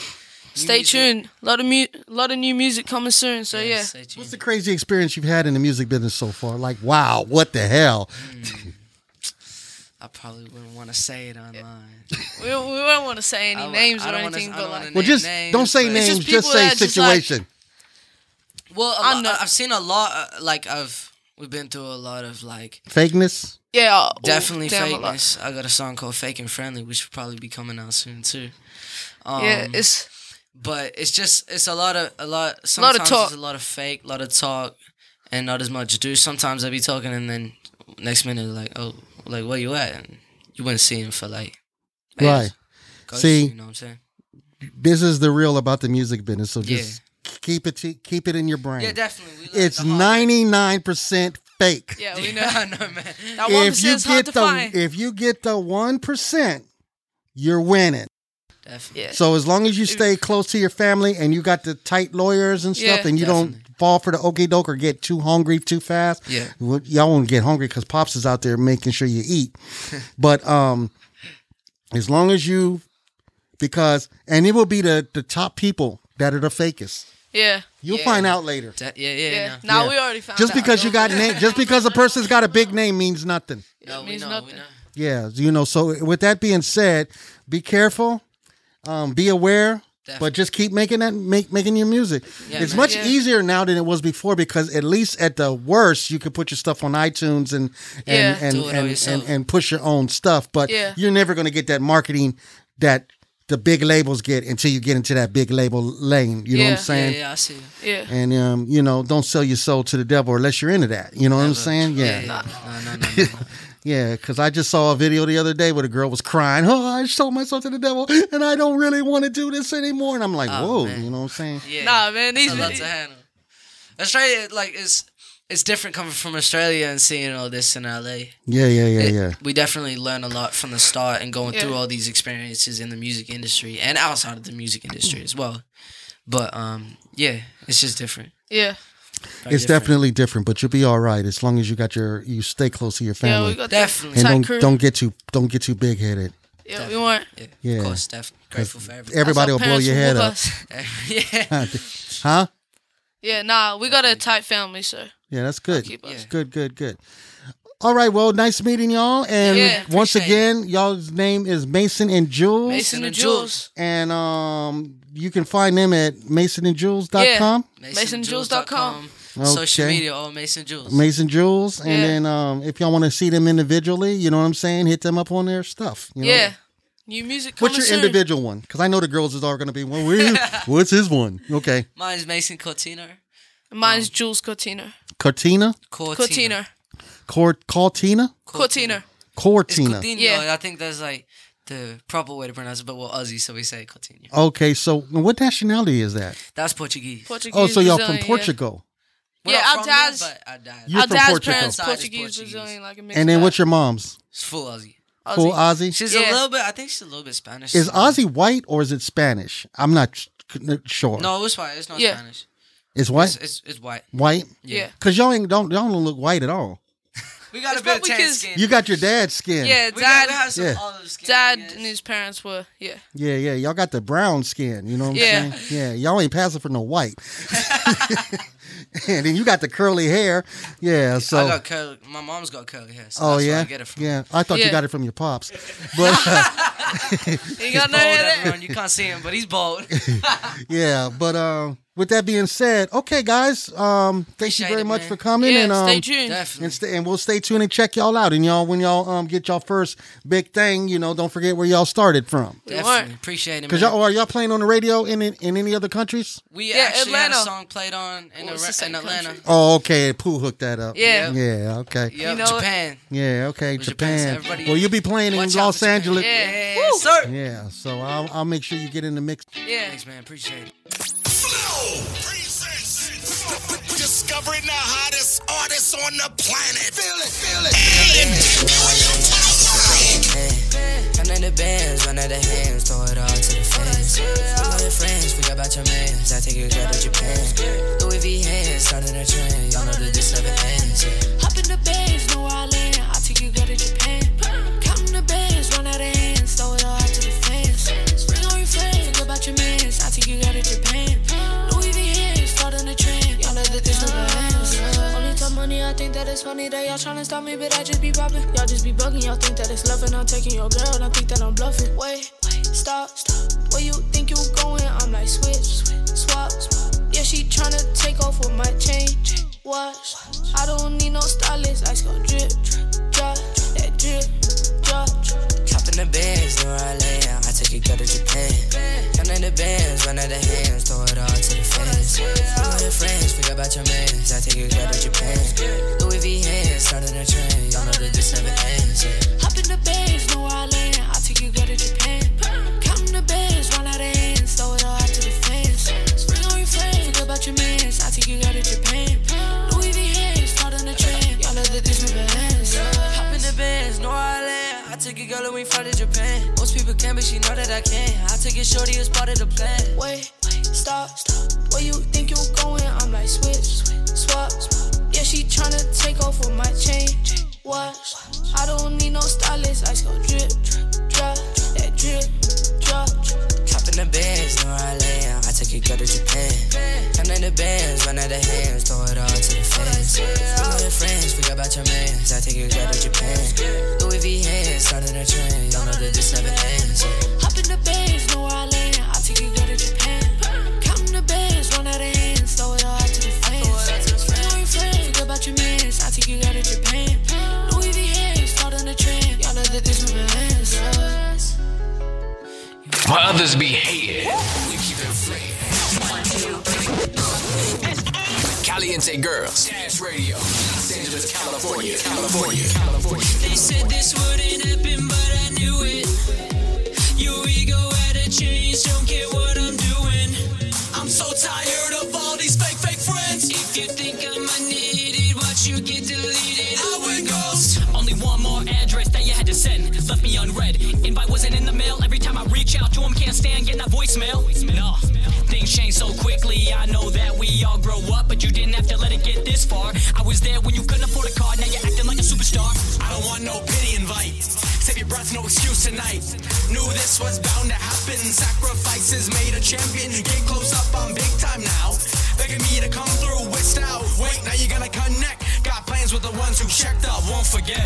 Stay Music. tuned. A lot of mu- lot of new music coming soon. So yeah. What's the crazy experience you've had in the music business so far? Like, wow, what the hell? <laughs> I probably wouldn't want to say it online. We, <laughs> we don't want to say any I names I or don't wanna- anything, I but don't like, wanna Well, just names, don't say names. just Just, say that just, like- situation. Well, a I'm not- I've seen a lot. Uh, like I've we've been through a lot of like Fakeness. Yeah, oh, definitely damn, a fakeness. I got a song called "Fake and Friendly," which will probably be coming out soon too. Um, Yeah, it's but it's just it's a lot of a lot. lot of Sometimes talk. it's a lot of fake, a lot of talk, and not as much do. Sometimes I be talking, and then next minute like, oh, like where you at? And you wouldn't see him for like Right. Ghost, See, you know what I'm saying? this is the real about the music business. So Yeah. just keep it keep it in your brain. Yeah, definitely. It's the hard way. ninety nine percent fake. yeah, we know. <laughs> I know, man. That one If you percent's hard get to the find. if you get the one percent, you're winning. Definitely. Yeah. So as long as you stay close to your family and you got the tight lawyers and stuff, Yeah. and you don't fall for the okey doke or get too hungry too fast. Yeah. Well, y'all won't get hungry because pops is out there making sure you eat. <laughs> but um, as long as you, because and it will be the the top people that are the fakest. Yeah. You'll Yeah. find out later. De- yeah, yeah, Yeah. no. Now Yeah. we already found Just out. because you got <laughs> name, just because a person's got a big name means nothing. No, It we means know, nothing. we know. Yeah, you know. So with that being said, be careful, um, be aware, but just keep making that make making your music. Yeah, it's man. much Yeah. easier now than it was before because at least at the worst you could put your stuff on iTunes and and Yeah. and, Do it all and, and, and push your own stuff. But Yeah. you're never going to get that marketing that the big labels get until you get into that big label lane. You know what I'm Yeah. Yeah, saying? yeah, I see. Yeah. And um, you know, don't sell your soul to the devil unless you're into that. You know what I'm saying? Yeah, yeah. No, no, no, no, no. Yeah, because I just saw a video the other day where the girl was crying. <laughs> Oh, I sold myself to the devil, and I don't really want to do this anymore. And I'm like, Oh, whoa, man. you know what I'm saying? Yeah. Nah, man, That's these a lot to handle. Australia, like, is it's different coming from Australia and seeing all this in LA. Yeah, yeah, yeah, It- yeah. We definitely learn a lot from the start and going through all these experiences in the music industry and outside of the music industry as well. But um, yeah, it's just different. Yeah. Very It's different. definitely different, but you'll be all right as long as you got your you stay close to your Yeah, family we got Definitely. and tight don't crew. don't get too don't get too big headed. Yeah, we want. Yeah, Yeah. of course, definitely grateful for everything. Everybody will blow your head up. <laughs> yeah, <laughs> huh? Yeah, nah, we got a tight family, so Yeah, that's good. keep. Yeah. Good, good, good. All right, well, nice meeting y'all. And Yeah, once appreciate again, y'all's name is Mason and Jules. Mason and and Jules. And um, you can find them at masonandjules.com. MasonJules.com. Social Okay. media, all Mason Jules. Mason Jules. And Yeah. then um, if y'all want to see them individually, you know what I'm saying, hit them up on their stuff. You know? Yeah. New music coming What's your soon. individual one? Because I know the girls is all going to be, well, <laughs> what's his one? Okay. Mine's Mason Cortino. Mine's Jules Cortina. Cortina? Cortina. Cort- Cortina? Cortina. It's Cortina. Yeah. I think that's like the proper way to pronounce it, but we're Aussie, so we say Coutinho. Okay, so what nationality is that? That's Portuguese. Portuguese. Oh, so y'all from Brazilian, yeah. Portugal. We're Yeah, not our from there, but our dad- You're Our from dad's Portugal. parents Portuguese, Portuguese. Brazilian, like a mix. And then what's your mom's? It's full Aussie. Aussie. Full Aussie? She's Yeah. a little bit. I think she's a little bit Spanish. Is Aussie white or is it Spanish? I'm not sure. No, it's white. It's not Yeah. Spanish. It's white? It's, it's, it's white. white? Yeah. Because y'all ain't, don't, y'all don't look white at all. <laughs> We got It's a bit of probably tan 'cause- skin. You got your dad's skin. Yeah, we dad. got, we have some Yeah. olive skin. Dad guess. and his parents were yeah. Yeah, yeah. Y'all got the brown skin. You know what I'm Yeah. saying? Yeah. Y'all ain't passing for no white. <laughs> and then you got the curly hair. Yeah. So. I got curly. My mom's got curly hair. So oh that's yeah. Where I get it from. Yeah. I thought you Yeah. got it from your pops, but <laughs> uh, He's got bald, no hair there. everyone. You can't see him, but he's bald. yeah. But um, with that being said, okay, guys, um, thank you very it, much man. for coming. Yeah, and um, stay tuned. Definitely. And, stay, and we'll stay tuned and check y'all out. And y'all, when y'all um get y'all first big thing, you know, don't forget where y'all started from. Definitely appreciate it, Because y'all are y'all playing on the radio in in, in any other countries? we Yeah, actually Atlanta. had a song played on in, Well, it's the Ara- same in Atlanta. country. Oh, okay. Pooh hooked that up. Yeah. Yeah. Okay. Yep, You know? Japan. Yeah. Okay. Japan, so Japan. everybody- well, you'll be playing in Los for Japan. Angeles. Yeah. Yes, sir. Yeah. So I'll I'll make sure you get in the mix. Yeah. Thanks, man. Appreciate it. Discovering the hottest artists on the planet. Feel it, feel it. Come to the bands, run out of hands, throw it all to the fans. All your friends, forget about your mans. I take a girl to Japan. Louis V hands, starting a trend. Y'all know that this never ends. Hop in the bands, know where I land. I'll take you girl to Japan. Counting the bands, run out of hands, throw it all to the fans. Bring all your friends, forget about your mans. I'll take you girl to Japan. This never ends. Only talk money, I think that it's funny that y'all tryna stop me, but I just be popping. Y'all just be bugging, y'all think that it's loving. I'm taking your girl, don't think that I'm bluffing. Wait, wait, stop, stop. Where you think you going? I'm like switch, swap, swap. Yeah, she tryna take off with my chain. Watch, I don't need no stylist. Ice go drip, drop, that drip, drop. In the bands, know I land. I take a girl to Japan. Come to the bands, run out of hands, throw it all to the fans. All your friends, forget about your mans. I take a girl to Japan. Louis V hands, starting a trend. Y'all know that this never ends. Hop in the bands, know where I land. I'll take you girl to Japan. Counting the bands, run out of hands, throw it all out to the fans. Bring all your friends, forget about your mans. I'll take you girl to Japan. Louis V hands, starting a trend. Y'all know that this never ends. Hop in the bands, know where I land. I take a girl and we fly to Japan. Most people can, but she know that I can. I take it shorty as part of the plan. Wait, wait, stop, stop. Where you think you're going? I'm like switch, swap, swap. Yeah, she tryna take off with my chain. Watch, I don't need no stylist. I just go drip, drop, that drip, drop. Hop in the bands, know where I land. I take a girl to Japan. Come to the bands, run out of hands, throw it all to the fans. All your friends, forget about your mans. I take a girl to Japan. This was bound to happen. Sacrifices made a champion. Get close up, I'm big time now. Begging me to come through with style. Wait, now you're gonna connect. Got plans with the ones who checked up, won't forget.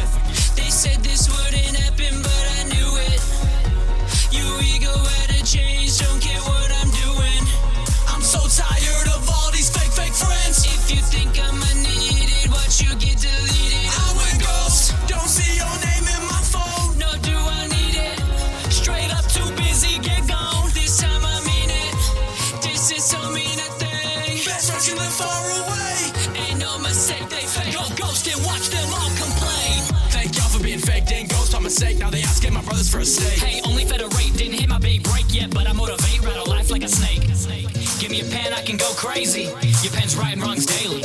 Crazy. Your pen's writing wrongs daily.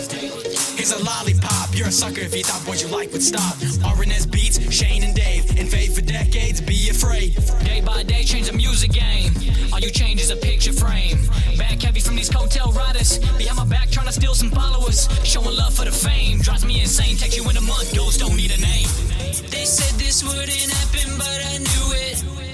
Here's a lollipop. You're a sucker if you thought what you like would stop. RNS beats, Shane and Dave. Invade for decades, be afraid. Day by day, change the music game. All you change is a picture frame. Back heavy from these coattail riders. Behind my back, trying to steal some followers. Showing love for the fame. Drives me insane. Text you in a month. Ghosts don't need a name. They said this wouldn't happen, but I knew it.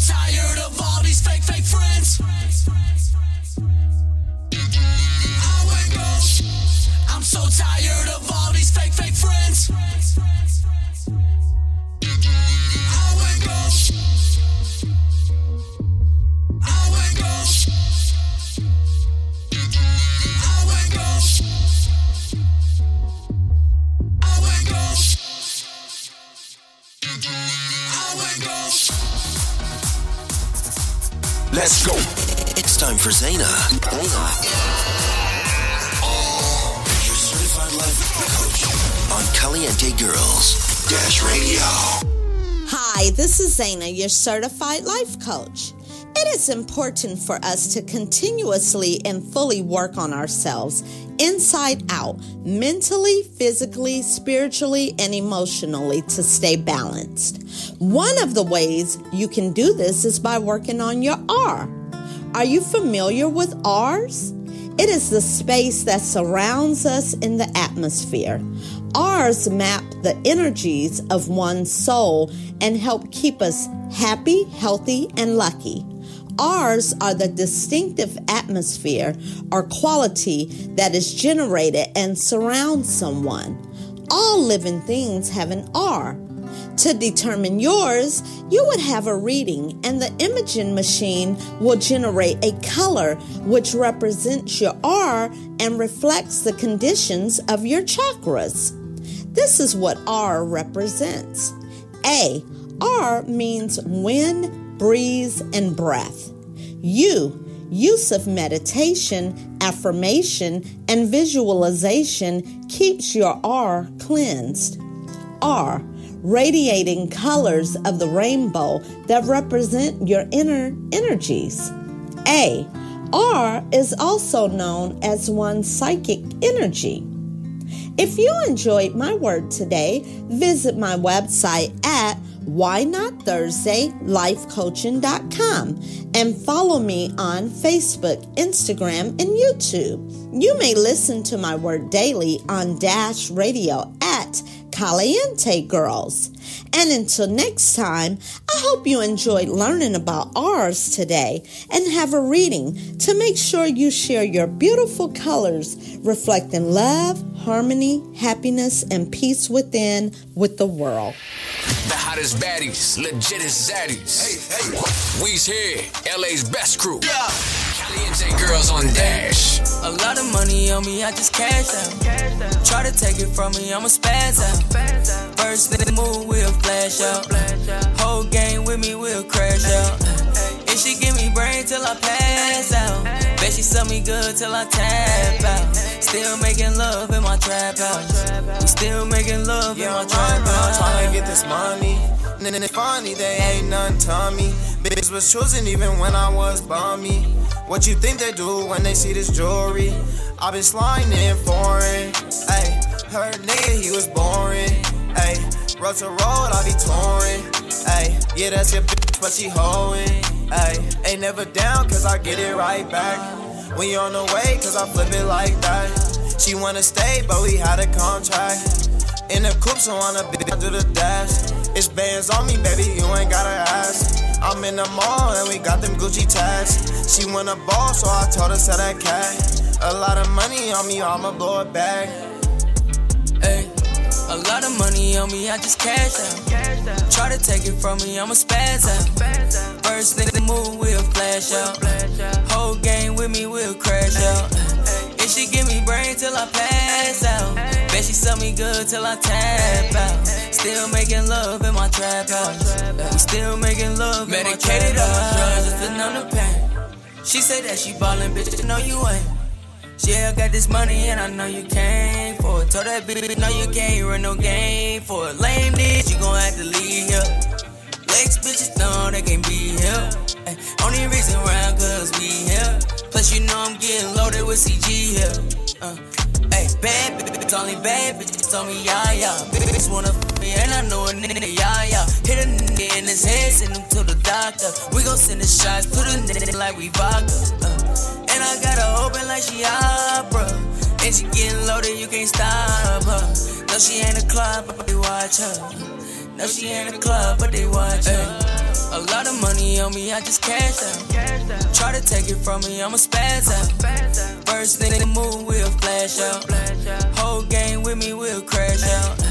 tired of all these fake, fake friends. I went ghost. I'm so tired of all these fake, fake friends. Radio. Hi, this is Zaina, your certified life coach. It is important for us to continuously and fully work on ourselves inside out, mentally, physically, spiritually, and emotionally to stay balanced. One of the ways you can do this is by working on your aura. Are you familiar with auras? It is the space that surrounds us in the atmosphere. Auras map the energies of one's soul and help keep us happy, healthy, and lucky. Auras are the distinctive atmosphere or quality that is generated and surrounds someone. All living things have an aura. To determine yours, you would have a reading, and the imaging machine will generate a color which represents your aura and reflects the conditions of your chakras. This is what aura represents. A. Aura means wind, breeze, and breath. U. Use of meditation, affirmation, and visualization keeps your aura cleansed. R. Radiating colors of the rainbow that represent your inner energies. A. Aura is also known as one's psychic energy. If you enjoyed my word today, visit my website at why not Thursday lifecoaching.com and follow me on Facebook, Instagram, and YouTube. You may listen to my word daily on Dash Radio at Caliente Girls. And until next time, I hope you enjoyed learning about auras today and have a reading to make sure you share your beautiful colors reflecting love, harmony, happiness, and peace within with the world. The hottest baddies, legit as zaddies. Hey, hey. We's here, LA's best crew. Yeah. Girls on Dash. A lot of money on me, I just cash out. Try to take it from me, I'ma spaz out. First thing move, we'll flash out. Whole game with me, we'll crash out. And she give me brain till I pass out. Bet she sell me good till I tap out. Still making love in my trap house. We still making love in my trap house. Trying to get this money. And then it's funny, they ain't nothing to me. Bitch was choosing even when I was bummy. What you think they do when they see this jewelry? i been sliding in foreign. Ayy, her nigga, he was boring. Ayy, road to road, I be touring. Ayy, yeah, that's your bitch, but she hoeing. Ayy, ain't never down, cause I get it right back. You on the way, cause I flip it like that. She wanna stay, but we had a contract. In the coupe, so on a bitch, I do the dash. It's bands on me, baby, you ain't gotta ask. I'm in the mall and we got them Gucci tags. She want a ball, so I told her sell that cat. A lot of money on me, I'ma blow it back. Hey, a lot of money on me, I just cash out. Try to take it from me, I'ma spaz out. First thing to move, we'll flash out. Whole game with me, we'll crash out. And she give me brain till I pass out. Bet she sell me good till I tap out. Still making love in my trap house. We still making love in my trap Medicated house. on drugs, just to numb the pain. She say that she ballin', bitch, no you ain't. Yeah, I got this money and I know you came for it. Told that bitch, no you can't run no game for it. Lame bitch, you gon' have to leave here. Legs bitches know they can't be here. Ay, only reason around cause we here. Plus you know I'm getting loaded with CG here. Uh, Hey, bad bitch, only bad bitches told me yeah yeah. Bitch wanna f me and I know a nigga yeah yeah. Hit a nigga in his head, send him to the doctor. We gon' send the shots to the nigga like we vodka. Uh, and I got her open like she opera. And she getting loaded, you can't stop her. No, she ain't a club, but they watch her. No, she ain't a club, but they watch her. A lot of money on me, I just cash out. Try to take it from me, I'ma spaz out. First thing move, we'll flash out. Whole game with me, we'll crash out.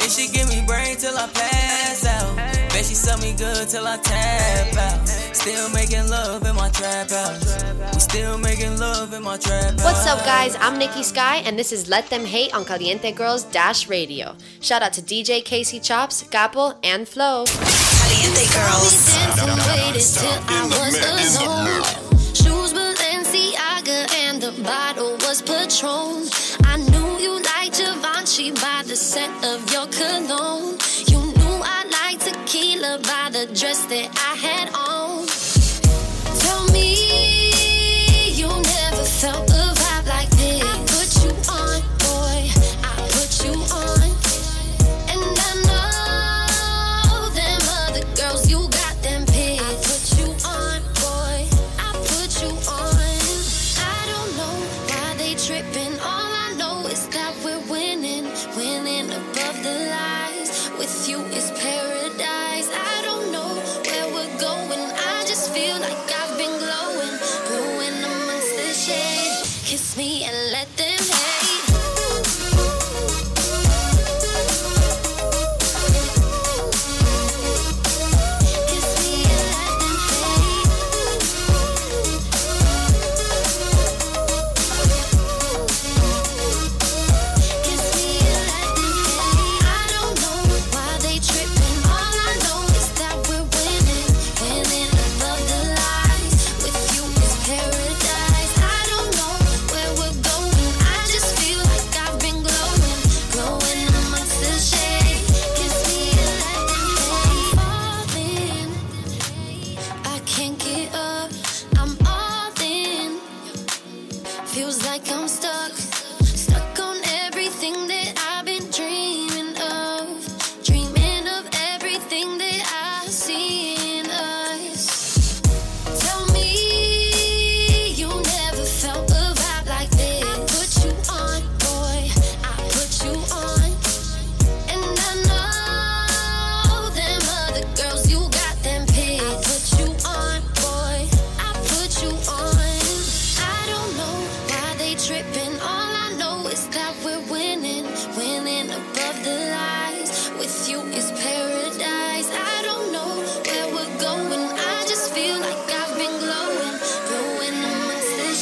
And she give me brain till I pass she sell me good till I tap out. Still making love in my trap house. We still making love in my trap house. What's up, guys? I'm Nikki Sky, and this is Let Them Hate on Caliente Girls Dash Radio. Shout out to DJ Casey Chops, Gapple, and Flo. Caliente Girls. Shoes Balenciaga and the bottle was Patron. I knew you liked Givenchy by the scent of your cologne dress that I had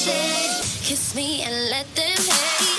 Kiss me and let them hate.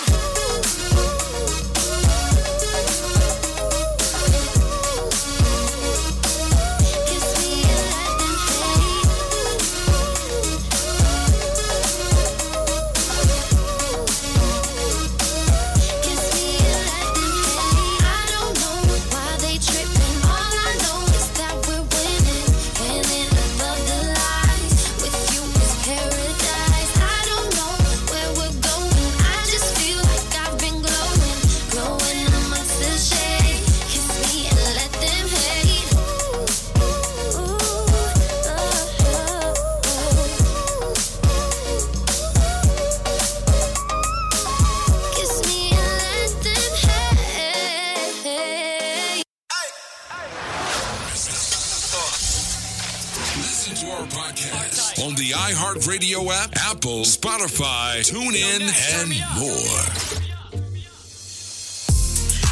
Spotify, TuneIn, and more.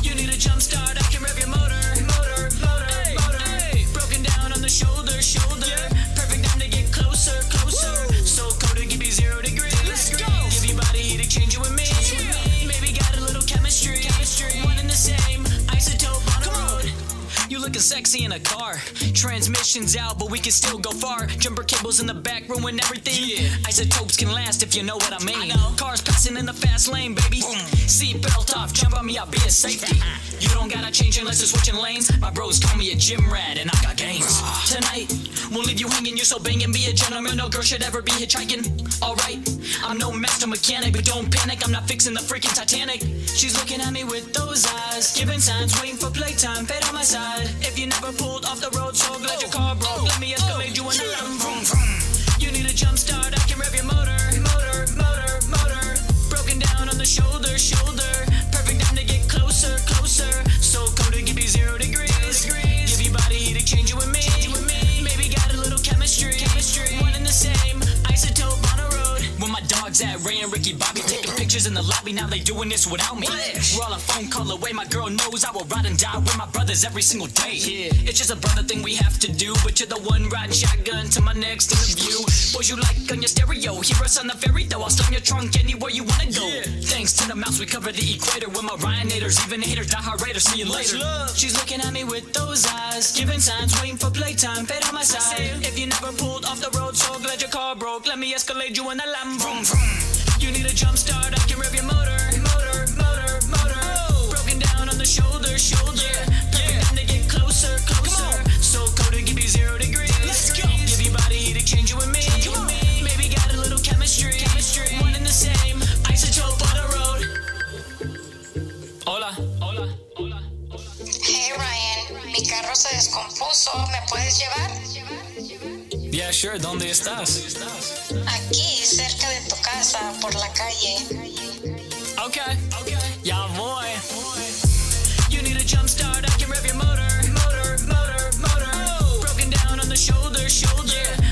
You need a jump start, I can rev your motor, motor, motor, motor. Broken down on the shoulder, shoulder. Perfect time to get closer, closer. So cold to give you zero degrees. Let's go. Give your body heat, exchange with me. Maybe got a little chemistry, chemistry. One and the same, isotope on the road. You looking sexy in a car. Transmission's out, but we can still go far. Jumper cables in the back, ruin everything. Isotopes can last if you know what I mean. Cars passing in the fast lane, baby. Seat belt off, jump on me, I'll be a safety. You don't gotta change unless you're switching lanes. My bros call me a gym rat, and I got games. Tonight, we'll leave you hanging. You're so banging, be a gentleman. No girl should ever be hitchhiking. Alright, I'm no master mechanic, but don't panic. I'm not fixing the freaking Titanic. She's looking at me with those eyes, giving signs, waiting for playtime. Fade on my side. If you never pulled off the road, so glad your car broke. Let me escalate you another. Vroom, vroom. You need a jump start, I can rev your motor. Shoulder, shoulder. Perfect time to get closer, closer. Ray and Ricky Bobby taking pictures in the lobby, now they doing this without me. We're all a phone call away. My girl knows I will ride and die with my brothers every single day. It's just a brother thing we have to do, but you're the one riding shotgun to my next interview. Boys you like on your stereo, hear us on the ferry though. I'll slam your trunk anywhere you wanna go. Thanks to the mouse, we cover the equator with my Ryanators, even haters, die hard raiders. See you later. She's looking at me with those eyes, giving signs, waiting for playtime. Fade on my side. If you never pulled off the road, so glad your car broke. Let me escalate you in a Lambo. Vroom, vroom. You need a jump start, I can rev your motor, motor, motor, motor. Broken down on the shoulder, shoulder. Yeah, to get closer, closer. So cold to give you zero degrees. Let's go. Give your body heat, exchange it with me. Maybe got a little chemistry, chemistry. One and the same, isotope on the road. Hola, hola, hola, hola. Hey Ryan, mi carro se descompuso, ¿me puedes llevar? Yeah, sure, ¿dónde estás? Aquí, cerca de tu casa, por la calle. Okay, okay. Ya voy. You need a jump start, I can rev your motor, motor, motor, motor. Broken down on the shoulder, shoulder. Yeah,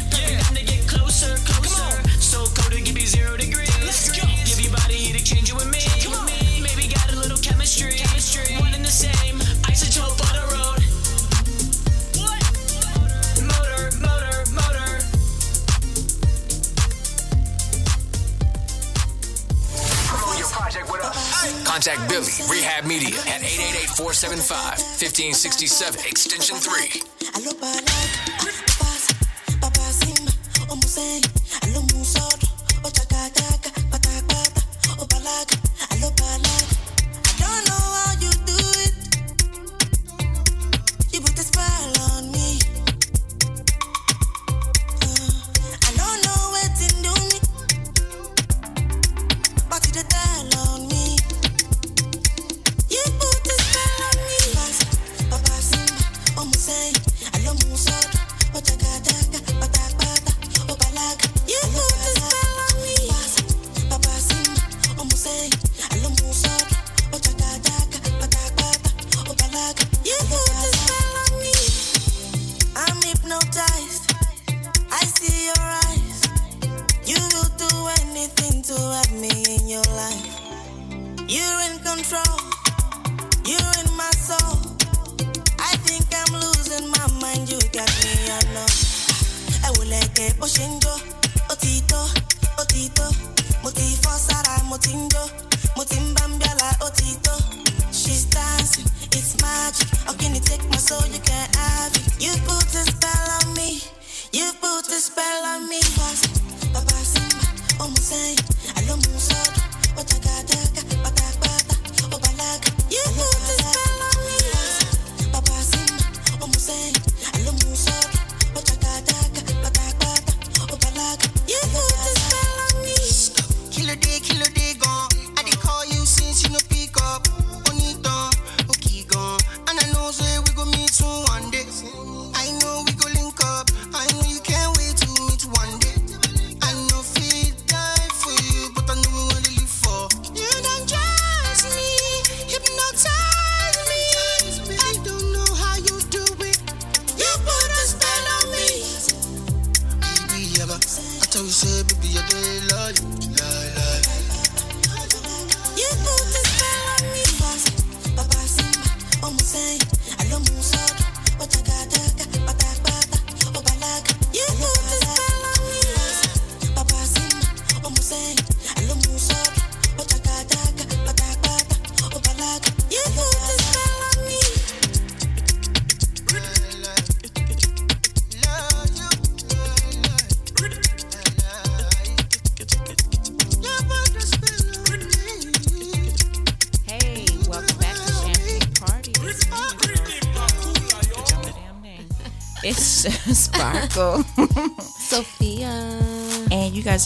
Contact Billy, Rehab Media at 888-475-1567, extension 3. I'm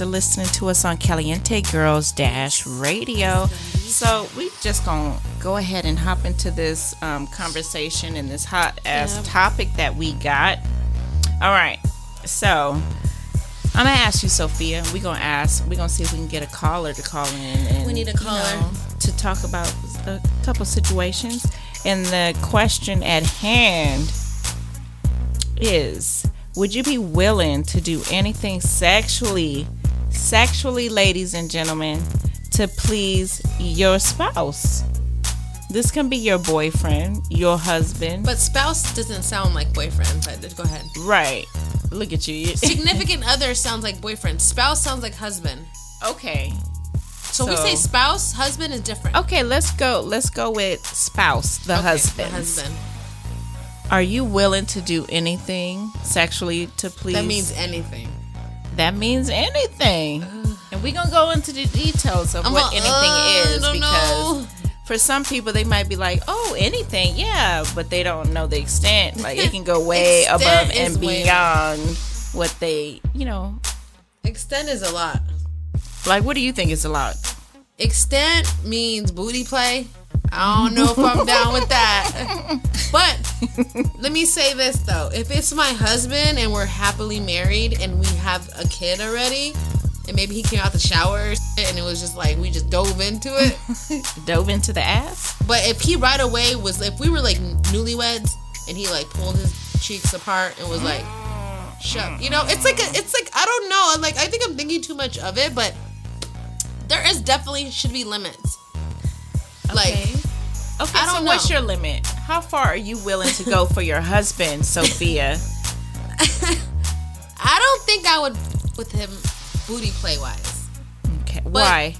are listening to us on Caliente Girls Dash Radio. So we just gonna go ahead and hop into this um, conversation and this hot ass Yep. topic that we got. All right, so I'm gonna ask you, Sophia. We gonna ask. We gonna see if we can get a caller to call in. And, We need a you caller. know, to talk about a couple situations. And the question at hand is would you be willing to do anything sexually sexually ladies and gentlemen to please your spouse this can be your boyfriend your husband But spouse doesn't sound like boyfriend, but go ahead. right look at you <laughs> Significant other sounds like boyfriend. Spouse sounds like husband. Okay. So, we say spouse, husband is different. okay let's go let's go with spouse the Okay, husband The husband. are you willing to do anything sexually to please That means anything. That means anything and we're gonna go into the details of I'm what like, anything uh, is because know. for some people they might be like, oh, anything, yeah, but they don't know the extent. <laughs> Like it can go way above and way- beyond what they, you know. Extent is a lot. Like, what do you think is a lot? Extent means booty play. I don't know if I'm down with that. <laughs> But let me say this though. If it's my husband and we're happily married and we have a kid already, and maybe he came out the shower and it was just like we just dove into it. <laughs> Dove into the ass? But if he right away was if we were like newlyweds and he like pulled his cheeks apart and was like shut you know, it's like a, it's like I don't know. Like I think I'm thinking too much of it, but there is definitely should be limits. Like Okay, I so don't what's know. your limit? How far are you willing to go for your husband, <laughs> Sophia? <laughs> I don't think I would with him booty play wise. Okay, But why?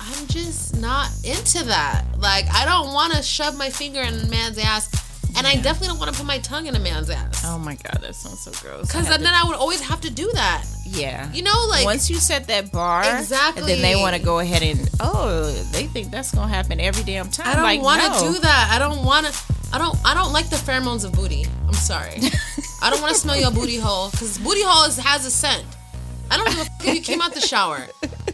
I'm just not into that. Like I don't want to shove my finger in a man's ass, and I definitely don't want to put my tongue in a man's ass. Oh my god, that sounds so gross. Because I had then I would always have to do that. Yeah. You know, like once you set that bar, Exactly. and then they want to go ahead and oh, they think that's gonna happen every damn time. I don't like, want to no. do that. I don't want to. I don't. I don't like the pheromones of booty. I'm sorry. <laughs> I don't want to smell your booty hole because booty hole is, has a scent. I don't give a fuck if you came out the shower.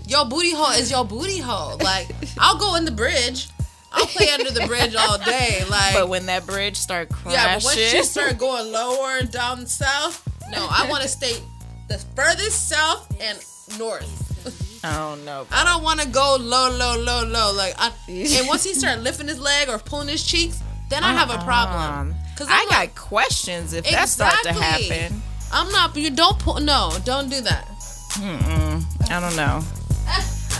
Your booty hole is your booty hole. Like I'll go in the bridge. I'll play under the bridge all day. Like But when that bridge start crashing, yeah, but once you start going lower down south, no, I want to <laughs> stay the furthest south and north. I don't know. I don't want to go low, low, low, low. Like, I, and once he start lifting his leg or pulling his cheeks, then I have a problem. Uh-uh. Cause I I'm got like, questions if that start to Exactly. happen. I'm not. You don't pull. No, don't do that. Mm-mm, I don't know.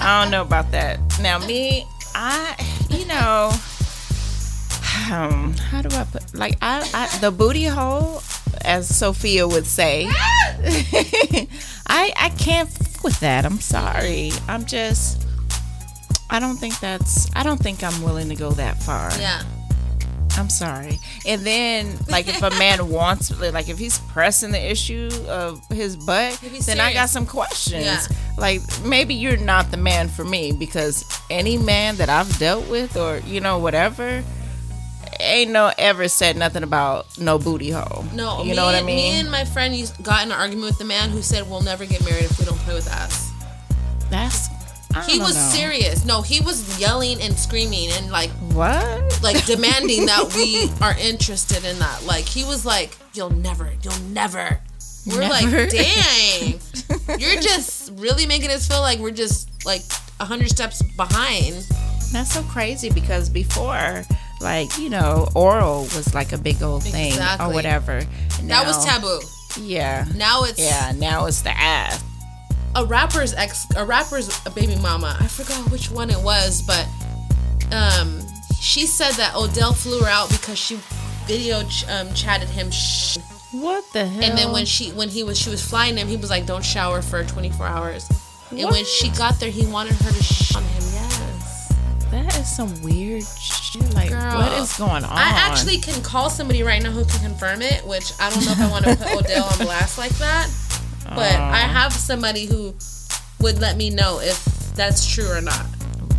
I don't know about that. Now, me, I, you know, um, how do I put like I, I the booty hole, as Sophia would say. <laughs> I I can't f- with that. I'm sorry. I'm just. I don't think that's. I don't think I'm willing to go that far. Yeah. I'm sorry. And then, like, if a man <laughs> wants, like, if he's pressing the issue of his butt, then I got some questions. Yeah. Like, maybe you're not the man for me because any man that I've dealt with, or you know, whatever, ain't no ever said nothing about no booty hole. No, you know what I mean? Me and my friend got in an argument with the man who said we'll never get married if we don't play with ass. That's. He was know. serious. No, he was yelling and screaming and like what? Like <laughs> demanding that we are interested in that. Like he was like, "You'll never, you'll never." We're Never. like, <laughs> "Dang, you're just really making us feel like we're just like a hundred steps behind." That's so crazy because before, like, you know, oral was like a big old thing Exactly. or whatever. that was taboo. Yeah. Now it's Yeah, now it's the ass. A rapper's ex, a rapper's baby mama. I forgot which one it was, but um, she said that Odell flew her out because she video ch- um, chatted him. Sh- what the hell? And then when she when he was she was flying him, he was like, "Don't shower for 24 hours." And when she got there, he wanted her to sh on him. Yes. That is some weird shit. Like, Girl, what is going on? I actually can call somebody right now who can confirm it, which I don't know if I want to put <laughs> Odell on blast like that. But. I have somebody who would let me know if that's true or not.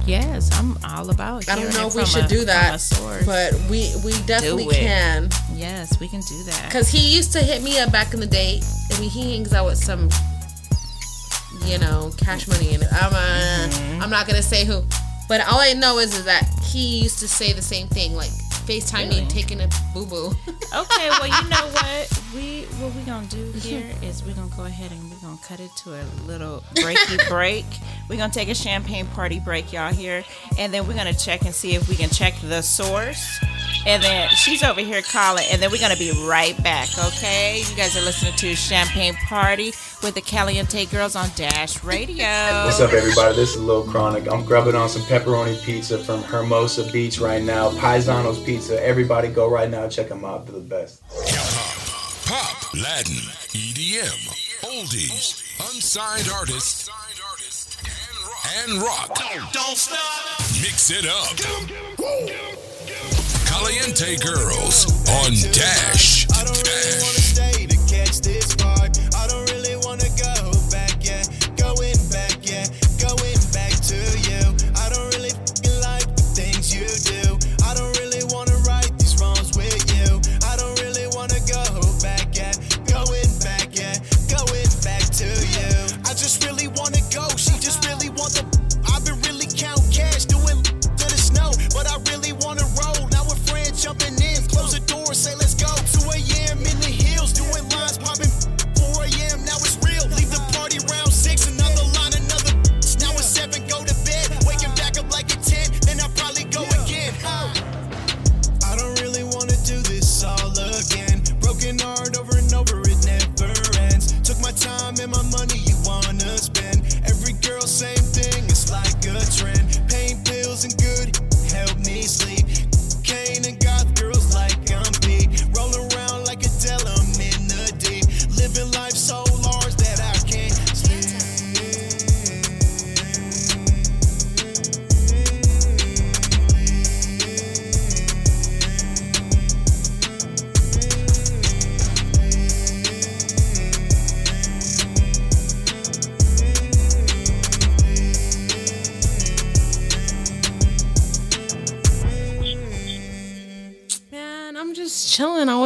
Yes, I'm all about. I don't know if we should a- do that, but we we definitely can. Yes, we can do that. Cause he used to hit me up back in the day. I mean, he hangs out with some, you know, cash money, and I'm uh, Mm-hmm. I'm not gonna say who, but all I know is, is that he used to say the same thing, like FaceTime me Really? taking a boo boo. okay, well, you know <laughs> what? We what we gonna do here is we're gonna go ahead and gonna cut it to a little breaky <laughs> break. We're gonna take a champagne party break, y'all here, and then we're gonna check and see if we can check the source. And then she's over here calling, and then we're gonna be right back. Okay, you guys are listening to Champagne Party with the Caliente Girls on Dash Radio. <laughs> What's up, everybody? This is Lil Chronic. I'm grubbing on some pepperoni pizza from Hermosa Beach right now. Paisano's Pizza. Everybody go right now. Check them out. They're the best. Pop, Latin, EDM, oldies, unsigned artists, and rock. Don't stop. Mix it up. Caliente Girls on Dash. stay to catch this spark. I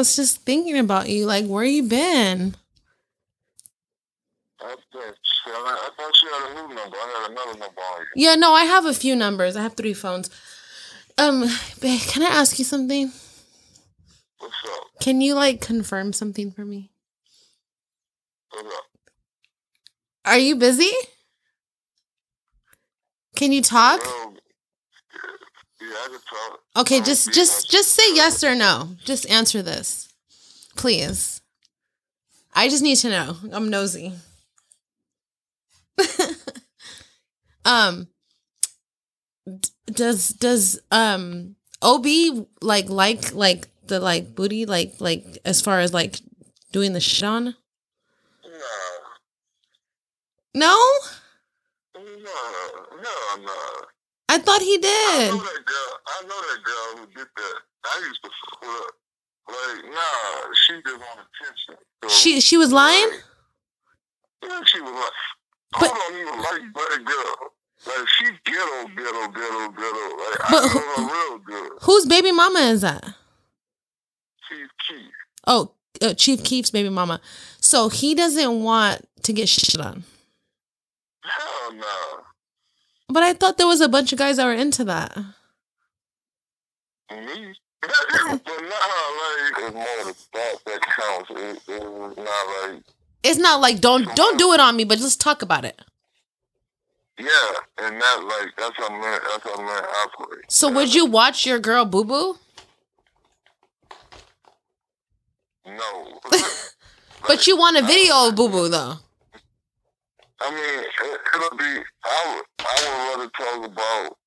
was just thinking about you. Like, where you been? I I thought you had a new number. I had another number. Yeah, no, I have a few numbers. I have three phones. Um, babe, can I ask you something? What's up? Can you like confirm something for me? What's up? Are you busy? Can you talk? Um, yeah, I can talk. Okay, just just just say yes or no. Just answer this. Please. I just need to know. I'm nosy. <laughs> um d- does does um OB like like like the like booty like like as far as like doing the shit on? No? No, no, no. I thought he I did. know that girl. I know that girl who did that. I used to fuck with her. Like, nah, she just want attention. So, She she was lying? yeah, she was like, I don't even like girl. Like, she ghetto, ghetto, ghetto, ghetto. Like, But I who- know her real good. Whose baby mama is that? She's Keith. Oh, uh, Chief Keef's baby mama. So he doesn't want to get shit on. Hell no. But I thought there was a bunch of guys that were into that. Me? Uh, but nah, like, it's more the thought that counts. It, it was not like, It's not like don't don't do it on me, but just talk about it. yeah, and that, like, that's how men, that's how men operate. So would you watch your girl boo boo? No. <laughs> But you want a <laughs> video of boo boo though. I mean, it, it'll be. I would. I would rather talk about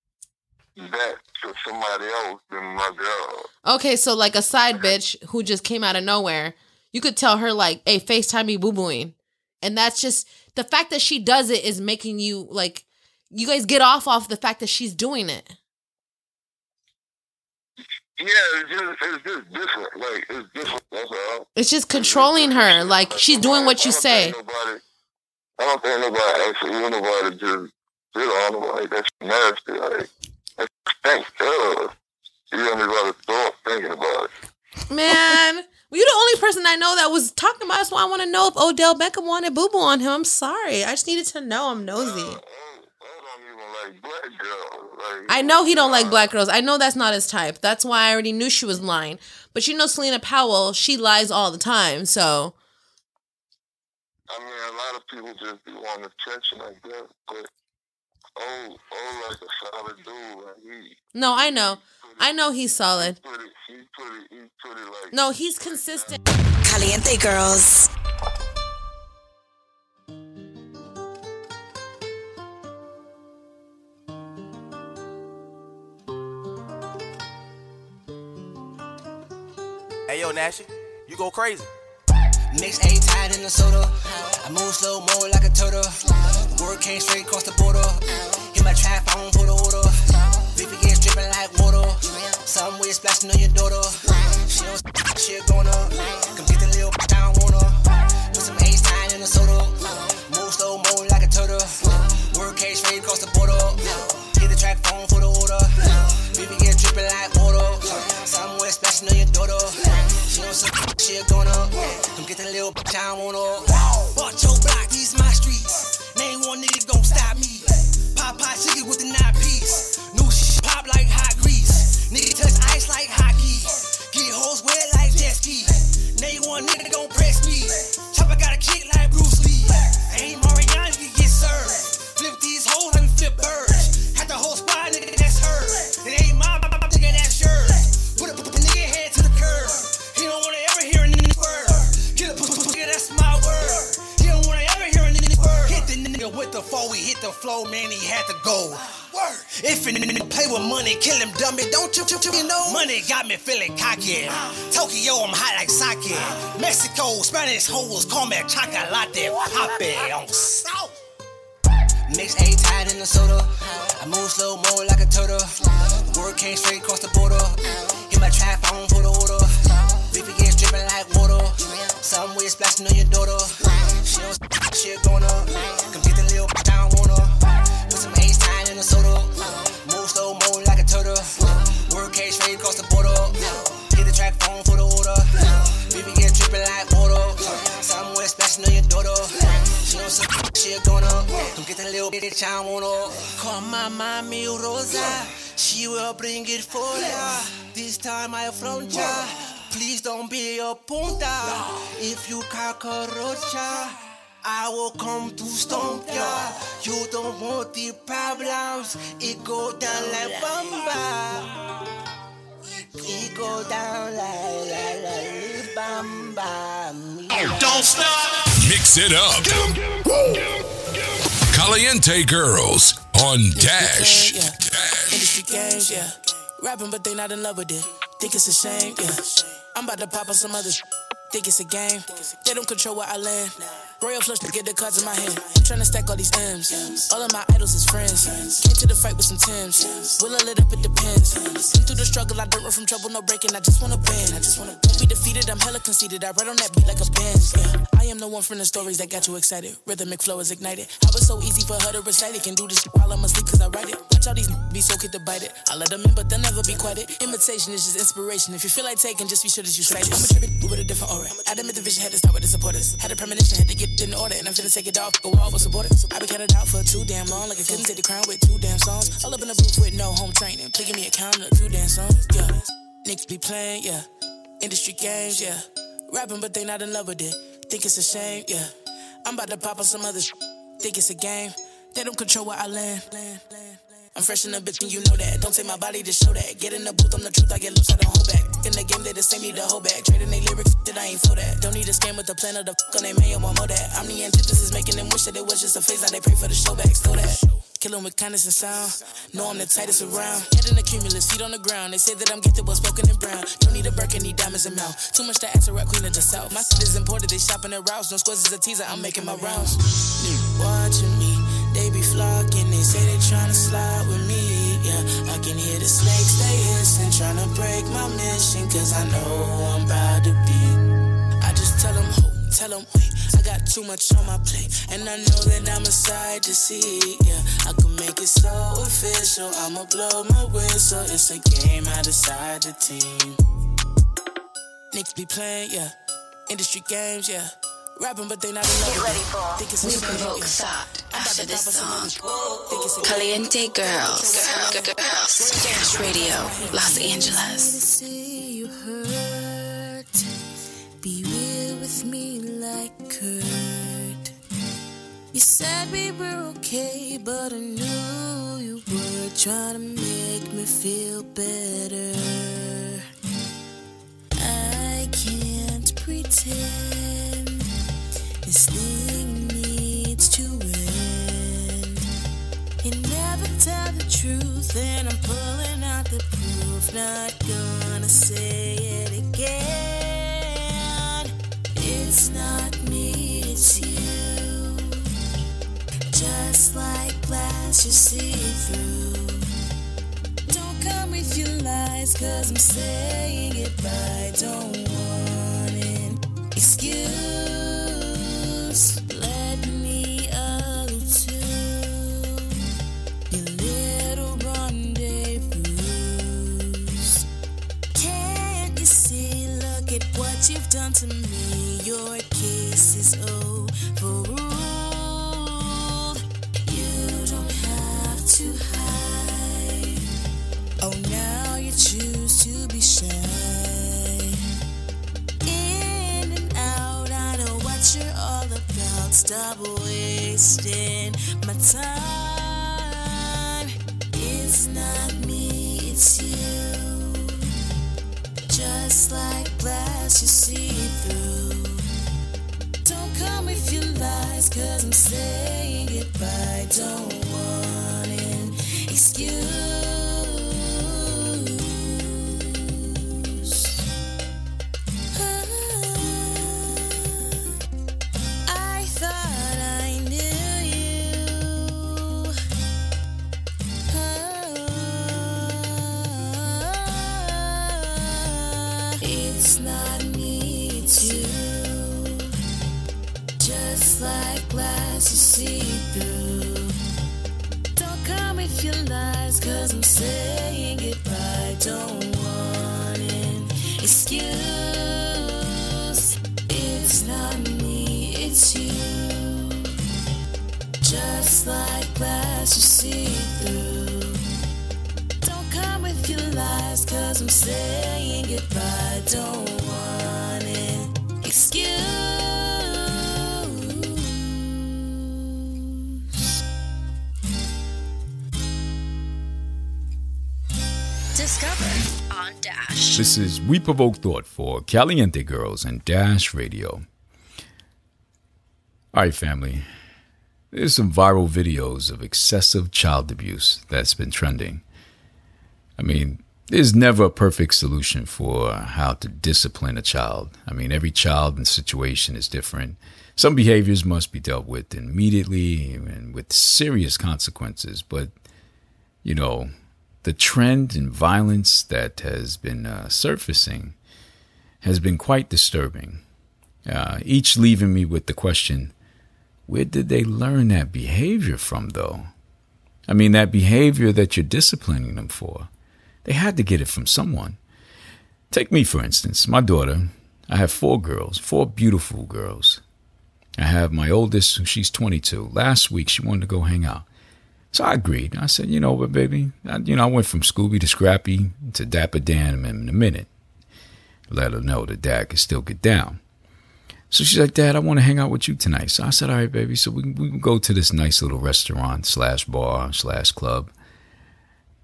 that to somebody else than my girl. Okay, so like a side bitch who just came out of nowhere, you could tell her like, "Hey, Facetime me boo booing," and that's just the fact that she does it is making you like, you guys get off off the fact that she's doing it. Yeah, it's just it's just different. Like it's different. That's all. It's just controlling her, like she's doing what you say. Nobody. I don't think nobody actually want nobody just sit on them like that's nasty. Like that stinks. You don't even got to thinking about it. Man, well, you're the only person I know that was talking about. That's why I want to know if Odell Beckham wanted boo boo on him. I'm sorry. I just needed to know. I'm nosy. I know he don't like black girls. I know that's not his type. That's why I already knew she was lying. But you know, Selena Powell, she lies all the time. So I mean, a lot of people just be wanting attention, I guess. But oh, oh, like a solid dude, like he, no, I know, I know he's solid. pretty, he's pretty, he's pretty like. No, he's consistent. Caliente Girls. Hey yo, Nash, you go crazy. Mix A tied in the soda. I move slow mo like a turtle. Word came straight across the border. Hit my trap phone for the order. Gets dripping like water. Some way splashing on your daughter. She don't shit up. Come get the little bitch, I don't her. Put some A's tied in the soda. Move slow mo like a turtle. Word came straight across the border. Track phone for the order. Beefy gets dripping like water. Some way splashing on your daughter. She don't some shit going up. Come get the little bitch, I her. Watch your block, these my streets. Name one nigga gon' stop me. Pop pop chicken with the nine piece. New shit pop like hot grease. Nigga touch ice like hockey. Get hoes wet like jet ski. Name one nigga gon' press me. Chopper got a kick like Bruce Lee. Ain't Mariana can get served. Flip these hoes we flip birds. Four, we hit the flow, man, he had to go. Word. If nigga play with money, kill him, dummy, don't you, you, you know? Money got me feeling cocky. Tokyo, I'm hot like sake. Mexico, Spanish hoes call me chocolate poppy on south. Mix A tied in the soda. I move slow mo like a turtle. Word came straight across the border. Hit my trap phone for the order. Bitch, I wanna. Call my mommy Rosa. She will bring it for ya. This time I front ya. Please don't be a punta. If you cockroacha, I will come to stomp ya. You don't want the problems. It go down like bamba. It go down like like like bamba. Don't stop. Mix it up. Caliente Girls on Dash. Yeah. Industry games, yeah. Rapping, but they not in love with it. Think it's a shame, yeah. I'm about to pop on some others. Think it's a game. They don't control where I land. Royal flush to get the cards in my hand. Trying to stack all these M's. All of my idols is friends. Came to the fight with some Tims. Will I lit up? It depends. Been through the struggle. I don't run from trouble, no breaking. I just wanna win. I just wanna won't be defeated. I'm hella conceited. I ride on that beat like a band. Yeah. I am the one from the stories that got you excited. Rhythmic flow is ignited. How it's so easy for her to recite it. Can do this while I'm asleep cause I write it. Watch all these be so quick to bite it. I let them in, but they'll never be quiet. Imitation is just inspiration. If you feel like taking, just be sure that you cite it. I'm a tribute with a different aura. I admit the vision had to start with the supporters. Had a premonition, had to get in order, and I'm finna take it off. Go all for it. I been counted out for too damn long, like I couldn't take the crown with two damn songs. All up in the booth with no home training. Please give me a count of two damn songs. Yeah, niggas be playing, yeah. Industry games, yeah. Rapping, but they not in love with it. Think it's a shame, yeah. I'm about to pop on some others. Think it's a game. They don't control where I land. I'm fresh in the bitch and you know that. Don't take my body to show that. Get in the booth, I'm the truth, I get loose, I don't hold back. In the game, they the same, need to hold back. Trading they lyrics, that I ain't for that. Don't need a scam with the plan of the fuck on they mayo, want more that. I'm the antithesis, making them wish that it was just a phase, now they pray for the show back. Still that. Killing with kindness and sound. Know I'm the tightest around. Head in the cumulus, feet on the ground. They say that I'm gifted, but spoken and brown. Don't need a Birkin, need diamonds and mouth. Too much to ask a rap queen of the south. My shit is imported, they shopping at routes. No squares is a teaser, I'm making my rounds. Watching me, they be flocking. They say they tryna slide with me. Yeah, I can hear the snakes, they hissing. Tryna break my mission, cause I know who I'm about to be. I just tell them, ho, tell them, wait. I got too much on my plate, and I know that I'm a sight to see. Yeah, I can make it so official. I'ma blow my whistle. It's a game, I decide the team. Niggas be playing, yeah. Industry games, yeah. Rapping, but they not in love Get ready for Think it's a We Provoke. Thought after this pop on some song. others. Think it's a Caliente Girls. Girls. Dash Radio, Los Angeles. see you hurt. Be real with me like Kurt. You said we were okay, but I knew you were trying to make me feel better. I can't pretend this thing needs to end. You never tell the truth, and I'm pulling out the proof. Not gonna say it again. It's not me, it's you. Just like glass, you see through. Don't come with your lies, cause I'm saying it by. Don't want an excuse. To me. Your case is overruled. You don't have to hide. Oh, now you choose to be shy. In and out, I know what you're all about. Stop wasting my time. Saying goodbye. Don't want an excuse. Saying goodbye. Don't want an excuse. It's not me, it's you. Just like glass you see through. Don't come with your lies, cause I'm saying goodbye. Don't This is We Provoke Thought for Caliente Girls and Dash Radio. All right, family. There's some viral videos of excessive child abuse that's been trending. I mean, there's never a perfect solution for how to discipline a child. I mean, every child and situation is different. Some behaviors must be dealt with immediately and with serious consequences, but, you know, the trend in violence that has been uh, surfacing has been quite disturbing. Uh, each leaving me with the question where did they learn that behavior from, though? I mean, that behavior that you're disciplining them for. They had to get it from someone. Take me, for instance, my daughter. I have four girls, four beautiful girls. I have my oldest, she's 22. Last week, she wanted to go hang out. So I agreed. I said, you know what, baby? I, you know, I went from Scooby to Scrappy to Dapper Dan in a minute. Let her know that dad could still get down. So she's like, Dad, I want to hang out with you tonight. So I said, All right, baby. So we we can go to this nice little restaurant slash bar slash club.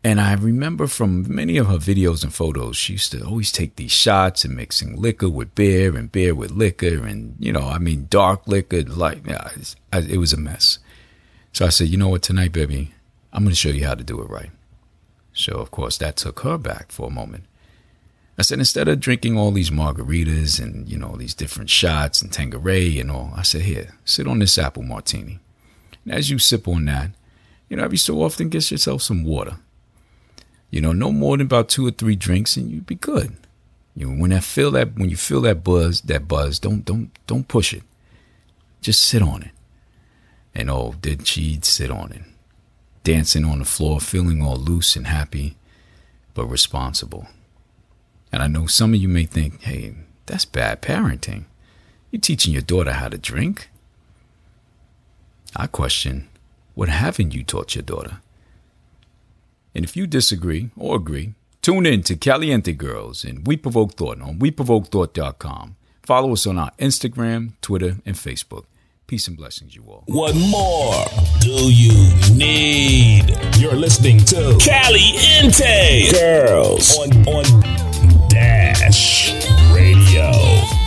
And I remember from many of her videos and photos, she used to always take these shots and mixing liquor with beer and beer with liquor. And, you know, I mean, dark liquor, like, yeah, it was a mess. So I said, You know what, tonight, baby, I'm going to show you how to do it right. So, of course, that took her back for a moment. I said, instead of drinking all these margaritas and, you know, these different shots and Tanqueray and all, I said, here, sit on this apple martini. And as you sip on that, you know, every so often get yourself some water. You know, no more than about two or three drinks and you'd be good. You know, when I feel that when you feel that buzz, that buzz, don't don't don't push it. Just sit on it. And oh, did she sit on it? Dancing on the floor, feeling all loose and happy, but responsible. And I know some of you may think, hey, that's bad parenting. You're teaching your daughter how to drink. I question, what haven't you taught your daughter? And if you disagree or agree, tune in to Caliente Girls and We Provoke Thought on WeProvokeThought.com. Follow us on our Instagram, Twitter, and Facebook. Peace and blessings, you all. What more do you need? You're listening to Cali Caliente Girls on, on Dash Radio.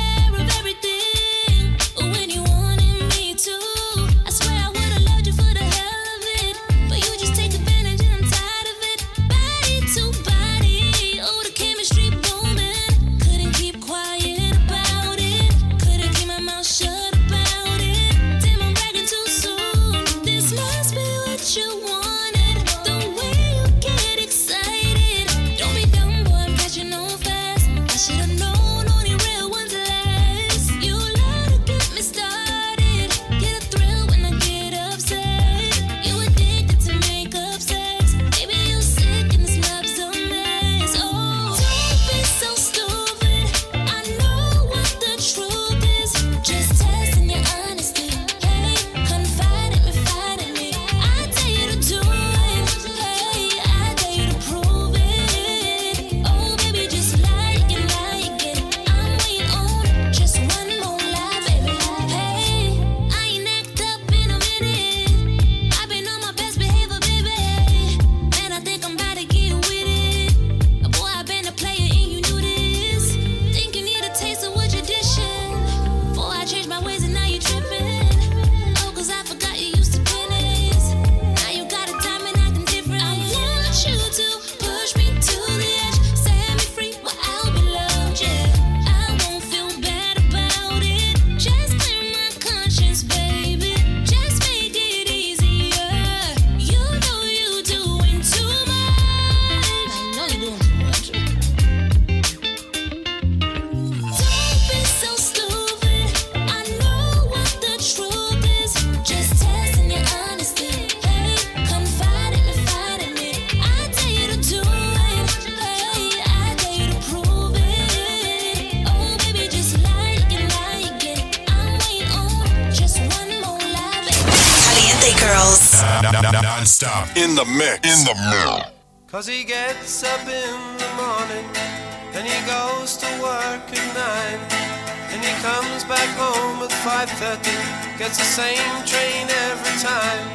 5.30, gets the same train every time.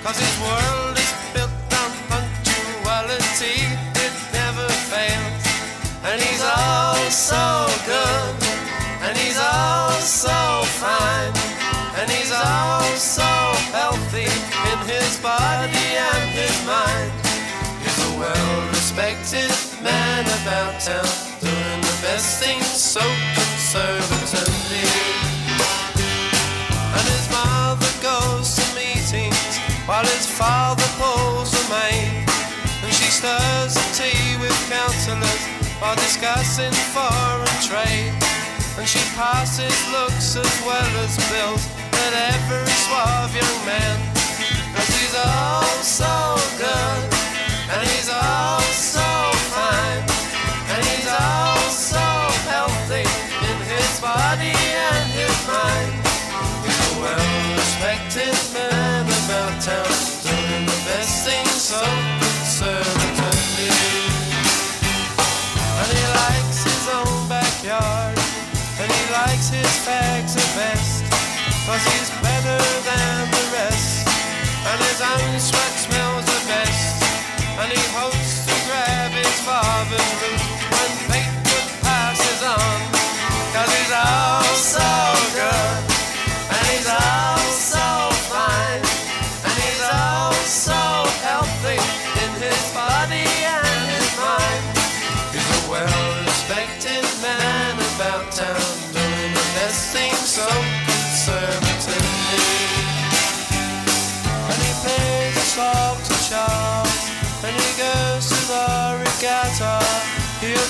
Cause his world is built on punctuality, it never fails. And he's all so good, and he's all so fine, and he's all so healthy in his body and his mind. He's a well-respected man about town, doing the best things so conservatively. Goes to meetings while his father pulls the maid. And she stirs the tea with councillors while discussing foreign trade. And she passes looks as well as bills at every suave young man. Cause he's all so good, cause he's better than the rest. And his own sweat smells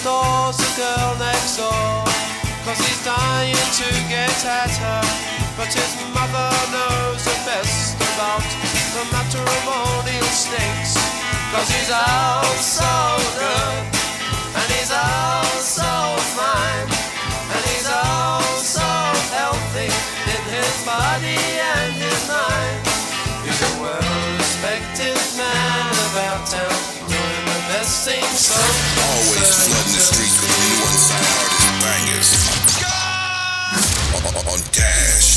He the girl next door. Cause he's dying to get at her. But his mother knows the best about The matrimonial snakes Cause he's all so good And he's all so fine And he's all so healthy In his body and his mind. He's a well-respected man about town, doing the best things so Always flooding the streets with new unsigned artist bangers. On, on Dash.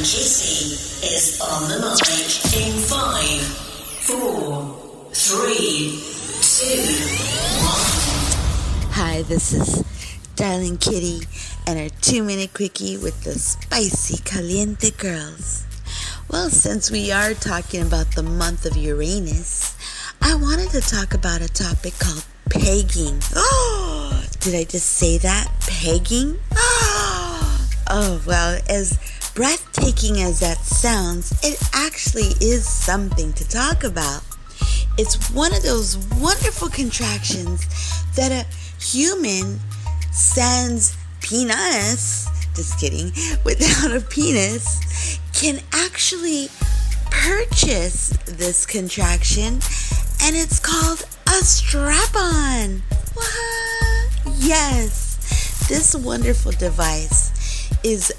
Kitty is on the mic in five, four, three, two, one. Hi, this is Darling Kitty and our two minute quickie with the spicy caliente girls. Well, since we are talking about the month of Uranus, I wanted to talk about a topic called pegging. Oh, <gasps> did I just say that? Pegging? <gasps> Oh, well, as breathtaking as that sounds, it actually is something to talk about. It's one of those wonderful contractions that a human sans penis, just kidding, without a penis, can actually purchase this contraction, and it's called a strap on. Yes, this wonderful device is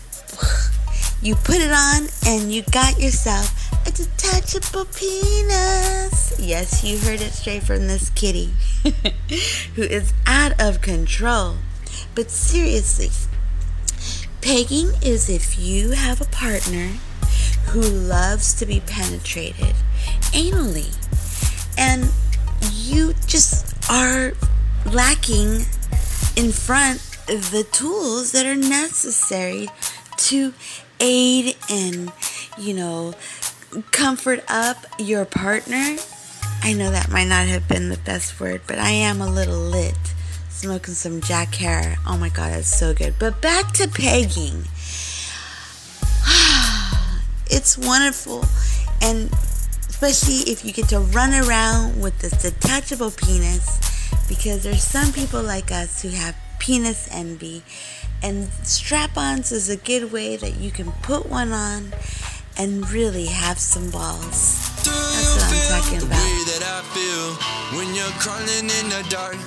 you put it on and you got yourself a detachable penis. Yes, you heard it straight from this kitty <laughs> who is out of control. But seriously, pegging is if you have a partner who loves to be penetrated anally and you just are lacking in front the tools that are necessary to aid and, you know, comfort up your partner. I know that might not have been the best word, but I am a little lit. Smoking some Jack Herer. Oh my god, that's so good. But back to pegging. <sighs> It's wonderful. And especially if you get to run around with this detachable penis, because there's some people like us who have penis envy. And strap ons is a good way that you can put one on and really have some balls. That's what I'm talking the about. way that I feel when you're crawling in the dark.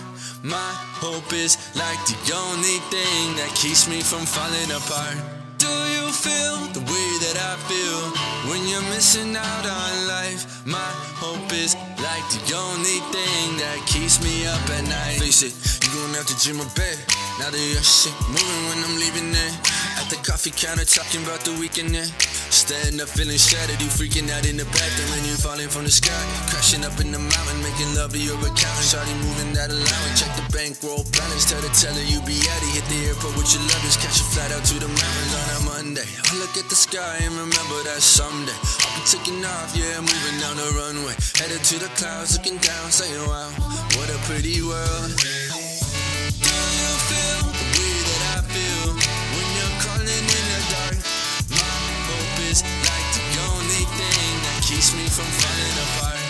My hope is like the only thing that keeps me from falling apart. Do you feel the way that I feel when you're missing out on life? My hope is like the only thing that keeps me up at night. Face it, you going out to gym or bed. Now that your shit moving when I'm leaving there. At the coffee counter talking about the weekend there. Standing up feeling shattered, you freaking out in the bathroom when you falling from the sky. Crashing up in the mountain, making love to your accountant. Shawty moving that allowance, check the bankroll balance. Tell the teller you be it. Hit the airport with your luggage, catch a flight out to the mountains on a Monday. I look at the sky and remember that someday I'll be taking off, yeah, moving down the runway. Headed to the clouds, looking down, saying wow, what a pretty world. From falling apart.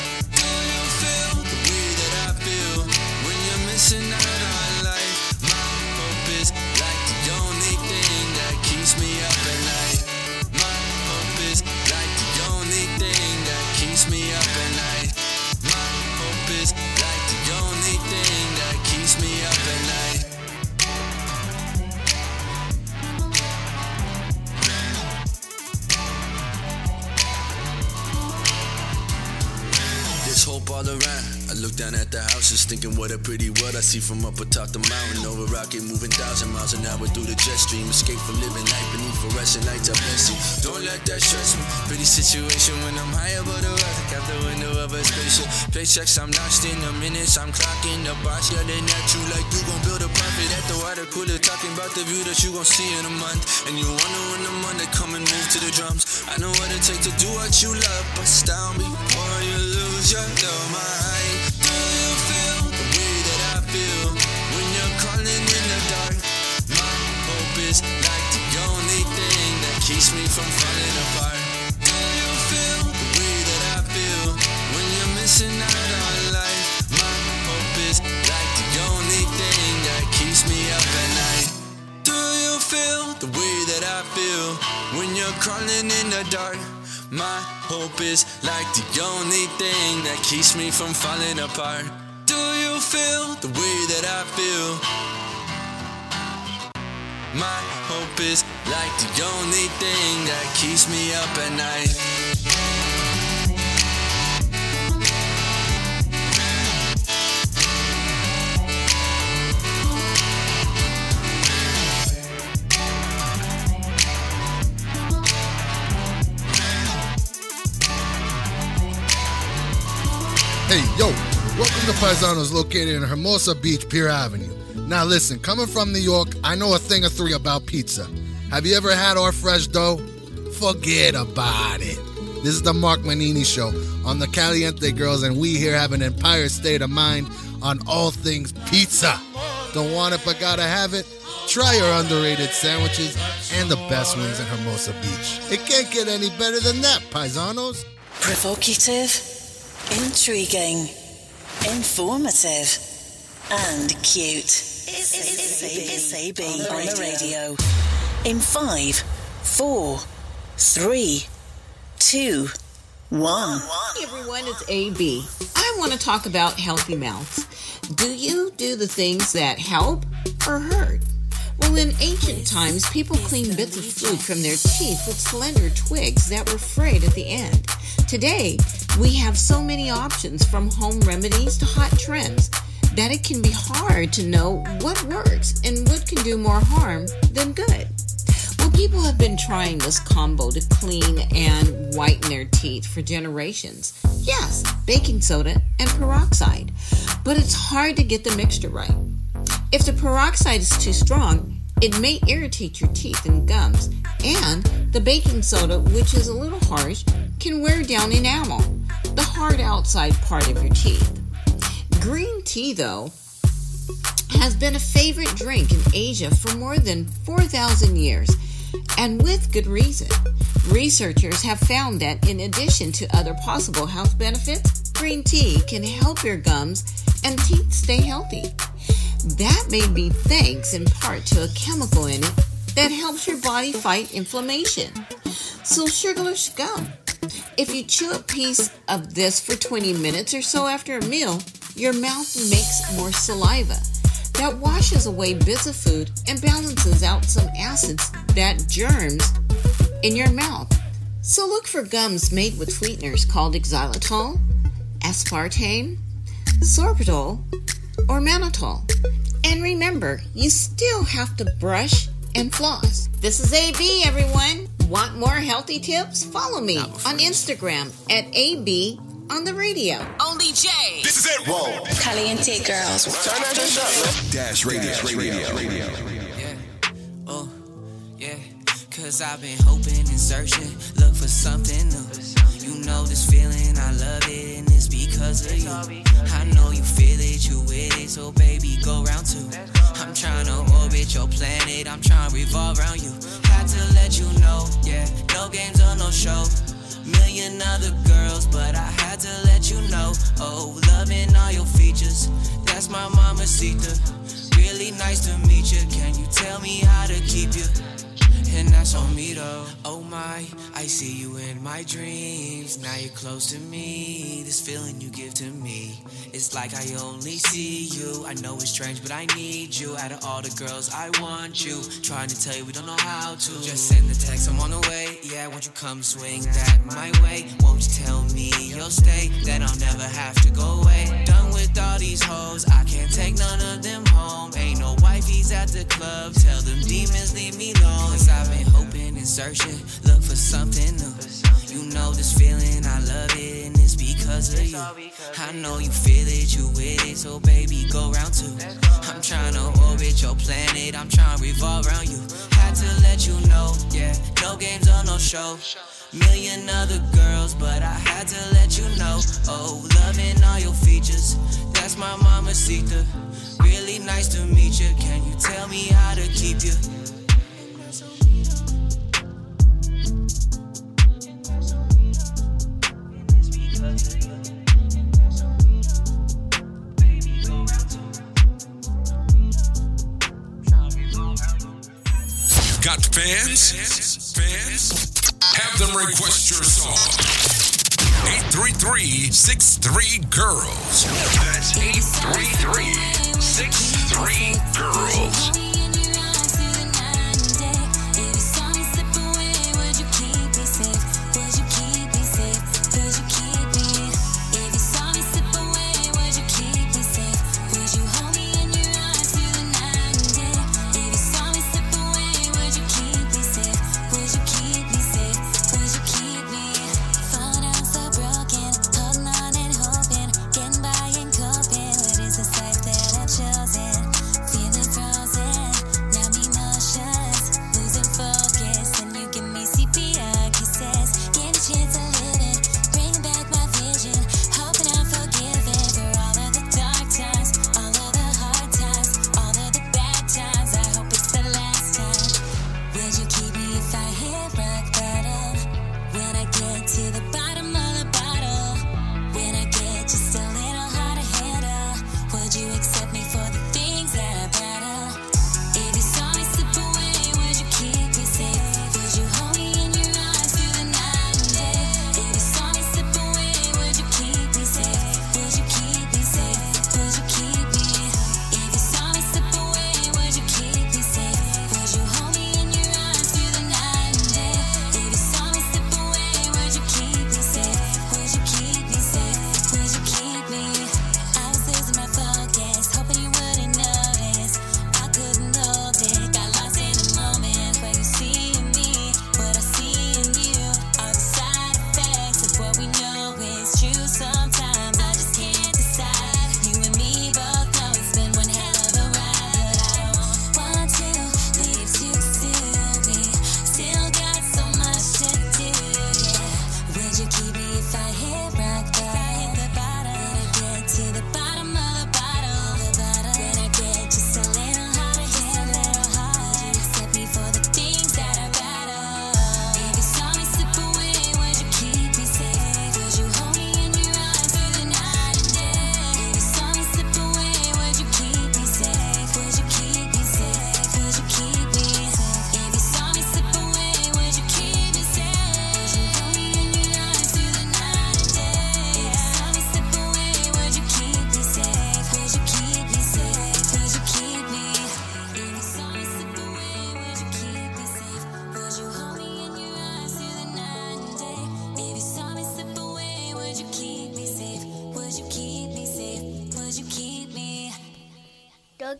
Hope all around. I look down at the houses, thinking what a pretty world I see from up atop the mountain. Over rocket, moving thousand miles an hour through the jet stream. Escape from living life beneath fluorescent lights. I bless you. Don't let that stress me. Pretty situation when I'm high above the earth. Out the window of a spaceship. Paychecks, I'm lost in the minutes. I'm clocking the boss yelling at you like you gon' build a profit at the water cooler. Talking about the view that you gon' see in a month. And you wonder when the money come and move to the drums. I know what it takes to do what you love, but down Do you feel the way that I feel when you're in the dark? My hope is like the only thing that keeps me from falling apart. Do you feel the way that I feel when you're missing out on life? My hope is like the only thing that keeps me up at night. Do you feel the way that I feel when you're crawling in the dark? My hope is like the only thing that keeps me from falling apart. Do you feel the way that I feel? My hope is like the only thing that keeps me up at night. Welcome to Paisanos located in Hermosa Beach, Pier Avenue. Now, listen, coming from New York, I know a thing or three about pizza. Have you ever had our fresh dough? Forget about it. This is the Mark Manini Show on the Caliente Girls, and we here have an empire state of mind on all things pizza. Don't want it but gotta have it? Try our underrated sandwiches and the best wings in Hermosa Beach. It can't get any better than that, Paisanos. Provocative, intriguing, informative, and cute. It's AB on the radio. In five, four, three, two, one. Hey everyone, it's AB. I want to talk about healthy mouths. Do you do the things that help or hurt? Well, in ancient times, people cleaned bits of food from their teeth with slender twigs that were frayed at the end. Today, we have so many options from home remedies to hot trends that it can be hard to know what works and what can do more harm than good. Well, people have been trying this combo to clean and whiten their teeth for generations. Yes, baking soda and peroxide. But it's hard to get the mixture right. If the peroxide is too strong, it may irritate your teeth and gums, and the baking soda, which is a little harsh, can wear down enamel, the hard outside part of your teeth. Green tea, though, has been a favorite drink in Asia for more than 4,000 years, and with good reason. Researchers have found that in addition to other possible health benefits, green tea can help your gums and teeth stay healthy. That may be thanks in part to a chemical in it that helps your body fight inflammation. So, sugarless gum. If you chew a piece of this for 20 minutes or so after a meal, your mouth makes more saliva that washes away bits of food and balances out some acids that germs in your mouth. So look for gums made with sweeteners called xylitol, aspartame, sorbitol, or mannitol. And remember, you still have to brush and floss. This is AB, everyone. Want more healthy tips? Follow me on Instagram at AB on the radio. Only J. This is it. Whoa. Caliente girls. Turn that shit up. Dash radio. Dash radio. radio. Oh, yeah. Cause I've been hoping and searching, look for something new. Know this feeling, I love it, and it's because of you. I know you feel it, you with it, so baby, go round two. I'm trying to orbit your planet, I'm trying to revolve around you. Had to let you know, yeah, no games or no show. Million other girls, but I had to let you know. Oh, loving all your features, that's my mama Sita. Really nice to meet you. Can you tell me how to keep you? And that's on me though. Oh my, I see you in my dreams. Now you're close to me. This feeling you give to me. It's like I only see you. I know it's strange, but I need you. Out of all the girls, I want you. Trying to tell you we don't know how to. Just send the text, I'm on the way. Yeah, won't you come swing that my way? Won't you tell me you'll stay? That I'll never have to go away. Done with all these hoes, I can't take none of them home. Ain't no wifeys at the club. Tell them demons leave me alone. Cause I've been hoping and searching, look for something new. You know this feeling, I love it, and it's because of you. I know you feel it, you with it, so baby, go round two. I'm trying to orbit your planet, I'm trying to revolve around you. Had to let you know, yeah, no games or no show. Million other girls, but I had to let you know. Oh, loving all your features, that's my mama Sita. Really nice to meet you. Can you tell me how to keep you? Fans? Fans? Have them request your song. 833-63 Girls. That's 833-63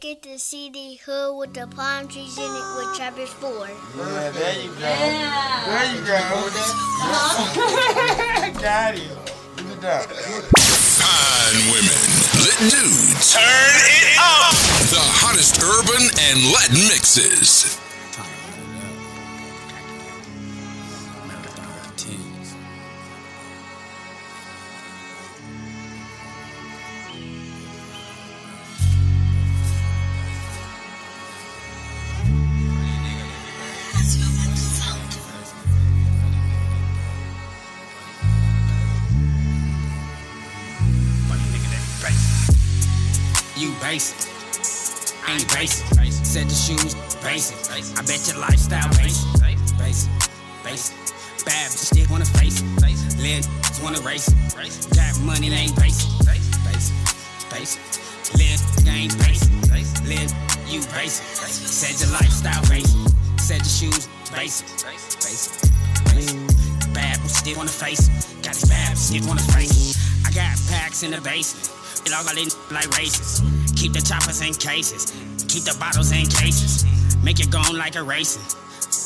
get to see the hood with the palm trees in it with Travis Ford. Yeah, there you go. There you go. <laughs> Got you. Look at that. Fine women, lit dudes. Turn it up. The hottest urban and Latin mixes. Basic. Said the shoes basic. I bet your lifestyle basic. Basic. Basic. Bad bitch still wanna face it. Lid wanna race it. Got money ain't basic. Basic. Basic. Lid ain't basic. Lid you basic. Said your lifestyle basic. Said your shoes basic. Basic. Basic. Bad bitch still wanna face it. Got his bad bitch still wanna face it. I got packs in the basement. It all got lit like races. Keep the choppers in cases. Keep the bottles in cases. Make it gone like a racing.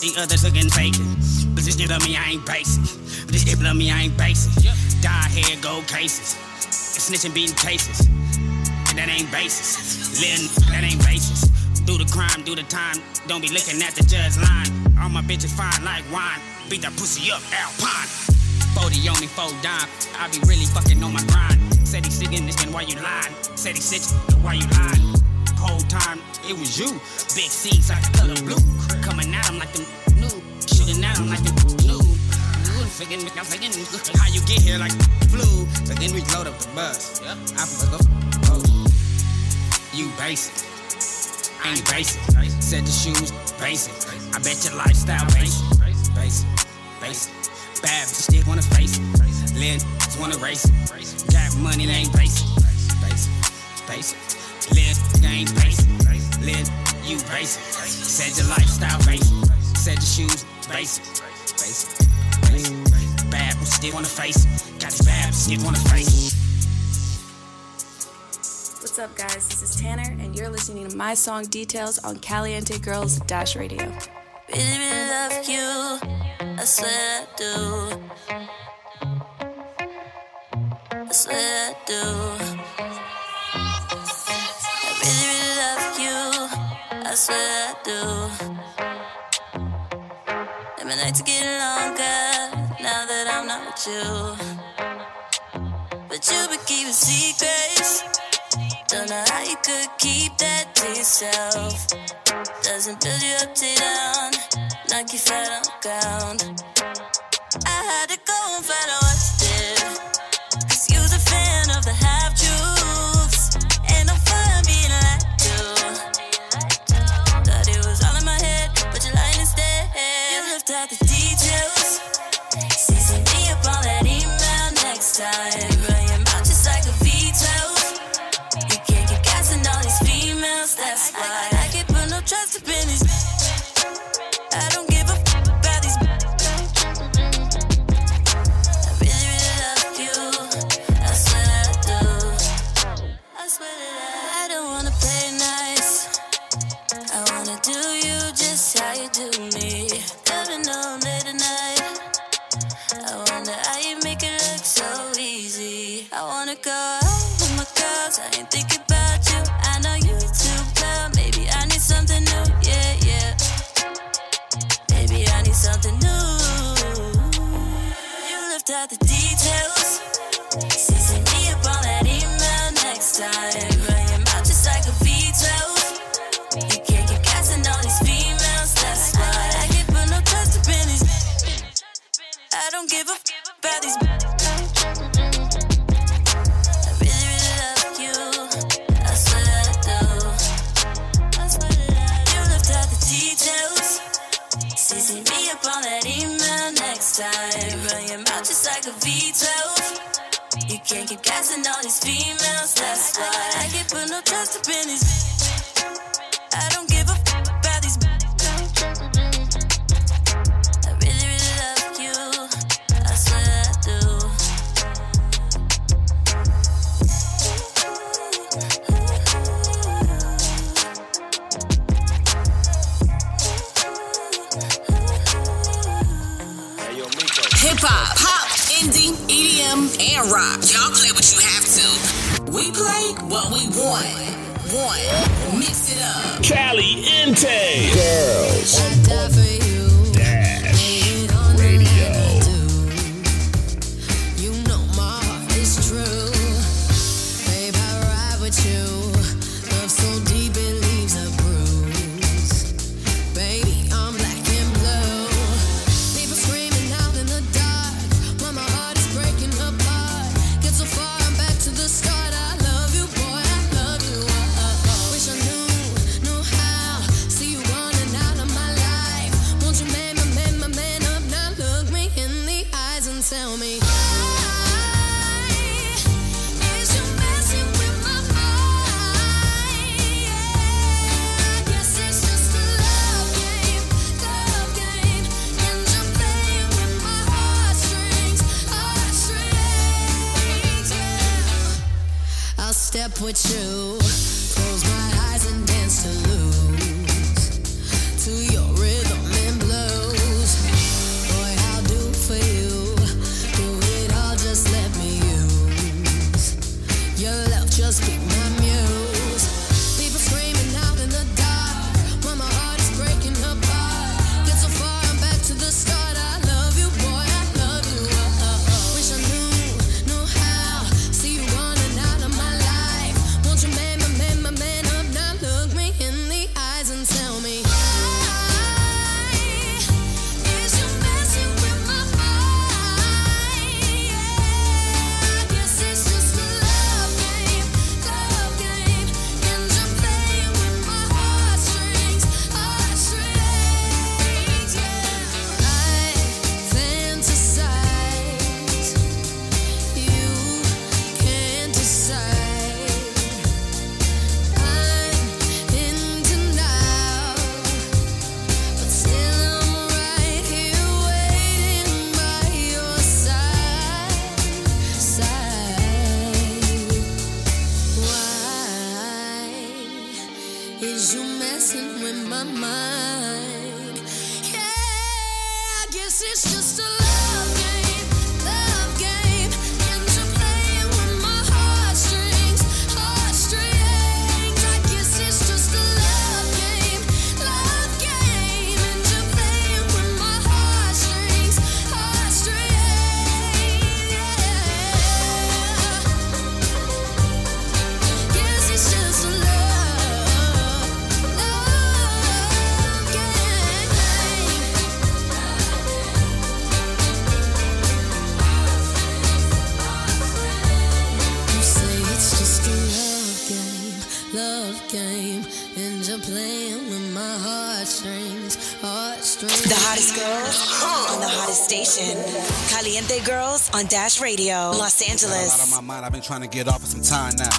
The others looking vacant. But this shit love me, I ain't basic. But this shit love me, I ain't basic. Die head gold cases. And snitching beating cases. And that ain't basis. Living, that ain't basis. Do the crime, do the time. Don't be looking at the judge line. All my bitches fine like wine. Beat that pussy up, Alpine. 40 on me, four dime. I be really fucking on my grind. Said he sticking this gun, why you lying? Said he sit why you lying? Whole time it was you. Big C's like the color blue. Coming at him like them new. Shooting at him like them new. Figuring, I'm thinking, how you get here like flu. So then we load up the bus. Yep. I fuck up. oh. You basic. Ain't basic. Said the shoes basic. I bet your lifestyle basic. Basic. Basic. Bad bitch still wanna face it. Lid wanna race it. Got money, they ain't basic. Basic, basic. Lid, they ain't basic. Lid, you basic. Said your lifestyle basic. Said your shoes basic. Basic, basic. Bad bitch still wanna face. Got his bad bitch still wanna face. What's up, guys? This is Tanner, and you're listening to my song Details on Caliente Girls Dash Radio. Really, really love you. I swear I do. I swear I do. I swear I do. And my nights getting longer now that I'm not with you. But you been keeping secrets. Don't know how you could keep that to yourself. Doesn't build you up to down, knock you flat on the ground. I had to go and find out on Dash Radio, Los Got a lot on Angeles. my mind. I've been trying to get off for some time now.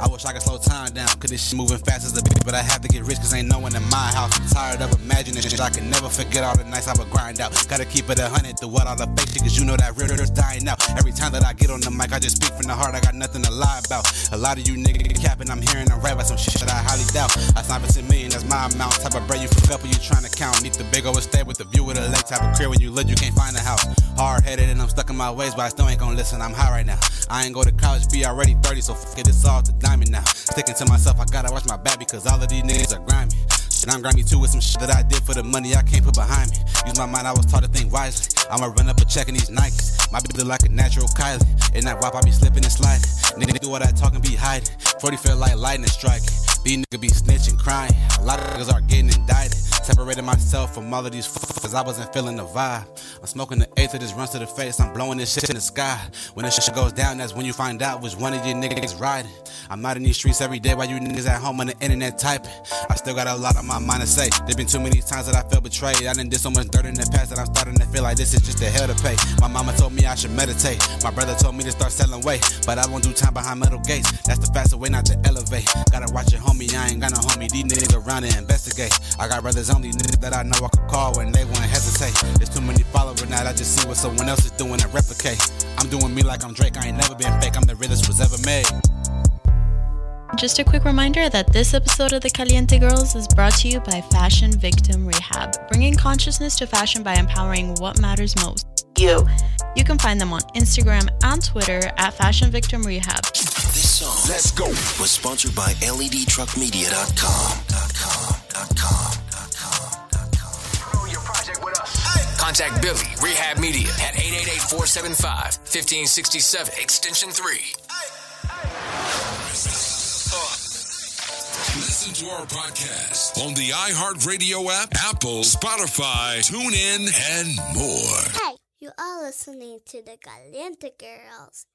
I wish I could slow time down, cause this shit moving fast as a bitch, but I have to get rich, cause ain't no one in my house. I'm tired of imagining shit. I can never forget all the nights I would grind out. Gotta keep it a hundred through what all the fake shit, cause you know that real is dying out. Every time that I get on the mic, I just speak from the heart. I got nothing to lie about. A lot of you niggas capping, I'm hearing rap about some shit that I highly doubt. I signed for 10 million, that's my amount. Type of bread you fuck up when you trying to count. Need the big old estate with the view of the lake. Type of career when you live, you can't find a house. Hard headed and I'm stuck in my ways, but I still ain't gonna listen. I'm high right now. I ain't go to college, be already 30, so fuck it, it's all the diamond now. Sticking to myself, I gotta watch my back because all of these niggas are grimy. And I'm grimy too with some shit that I did for the money I can't put behind me. Use my mind, I was taught to think wisely. I'ma run up a check in these Nikes. My bitch look like a natural Kylie. And that wop, I be slipping and sliding. Nigga do all that talking, be hiding. 40 feel like lightning striking. These niggas be snitching, crying. A lot of niggas are getting indicted. Separated myself from all of these f- cause I wasn't feeling the vibe. I'm smoking the eighth of this runs to the face. I'm blowing this shit in the sky. When this shit goes down, that's when you find out which one of you niggas riding. I'm out in these streets every day while you niggas at home on the internet typing. I still got a lot on my mind to say. There's been too many times that I felt betrayed. I done did so much dirt in the past that I'm starting to feel like this is just the hell to pay. My mama told me I should meditate. My brother told me to start selling weight. But I won't do time behind metal gates. That's the faster way not to elevate. Gotta watch your homie, I ain't got no homie. These niggas around to investigate. I got brothers only niggas that I know I could call when they wouldn't hesitate. There's too many followers now, I just see what someone else is doing and replicate. I'm doing me like I'm Drake, I ain't never been fake. I'm the realest was ever made. Just a quick reminder that this episode of the Caliente Girls is brought to you by Fashion Victim Rehab, bringing consciousness to fashion by empowering what matters most you. You can find them on Instagram and Twitter at Fashion Victim Rehab. This song, Let's Go, was sponsored by LEDtruckmedia.com. Contact Billy, Rehab Media, at 888-475-1567, extension 3. Listen to our podcast on the iHeartRadio app, Apple, Spotify, TuneIn, and more. Hey, you are listening to the Caliente Girls.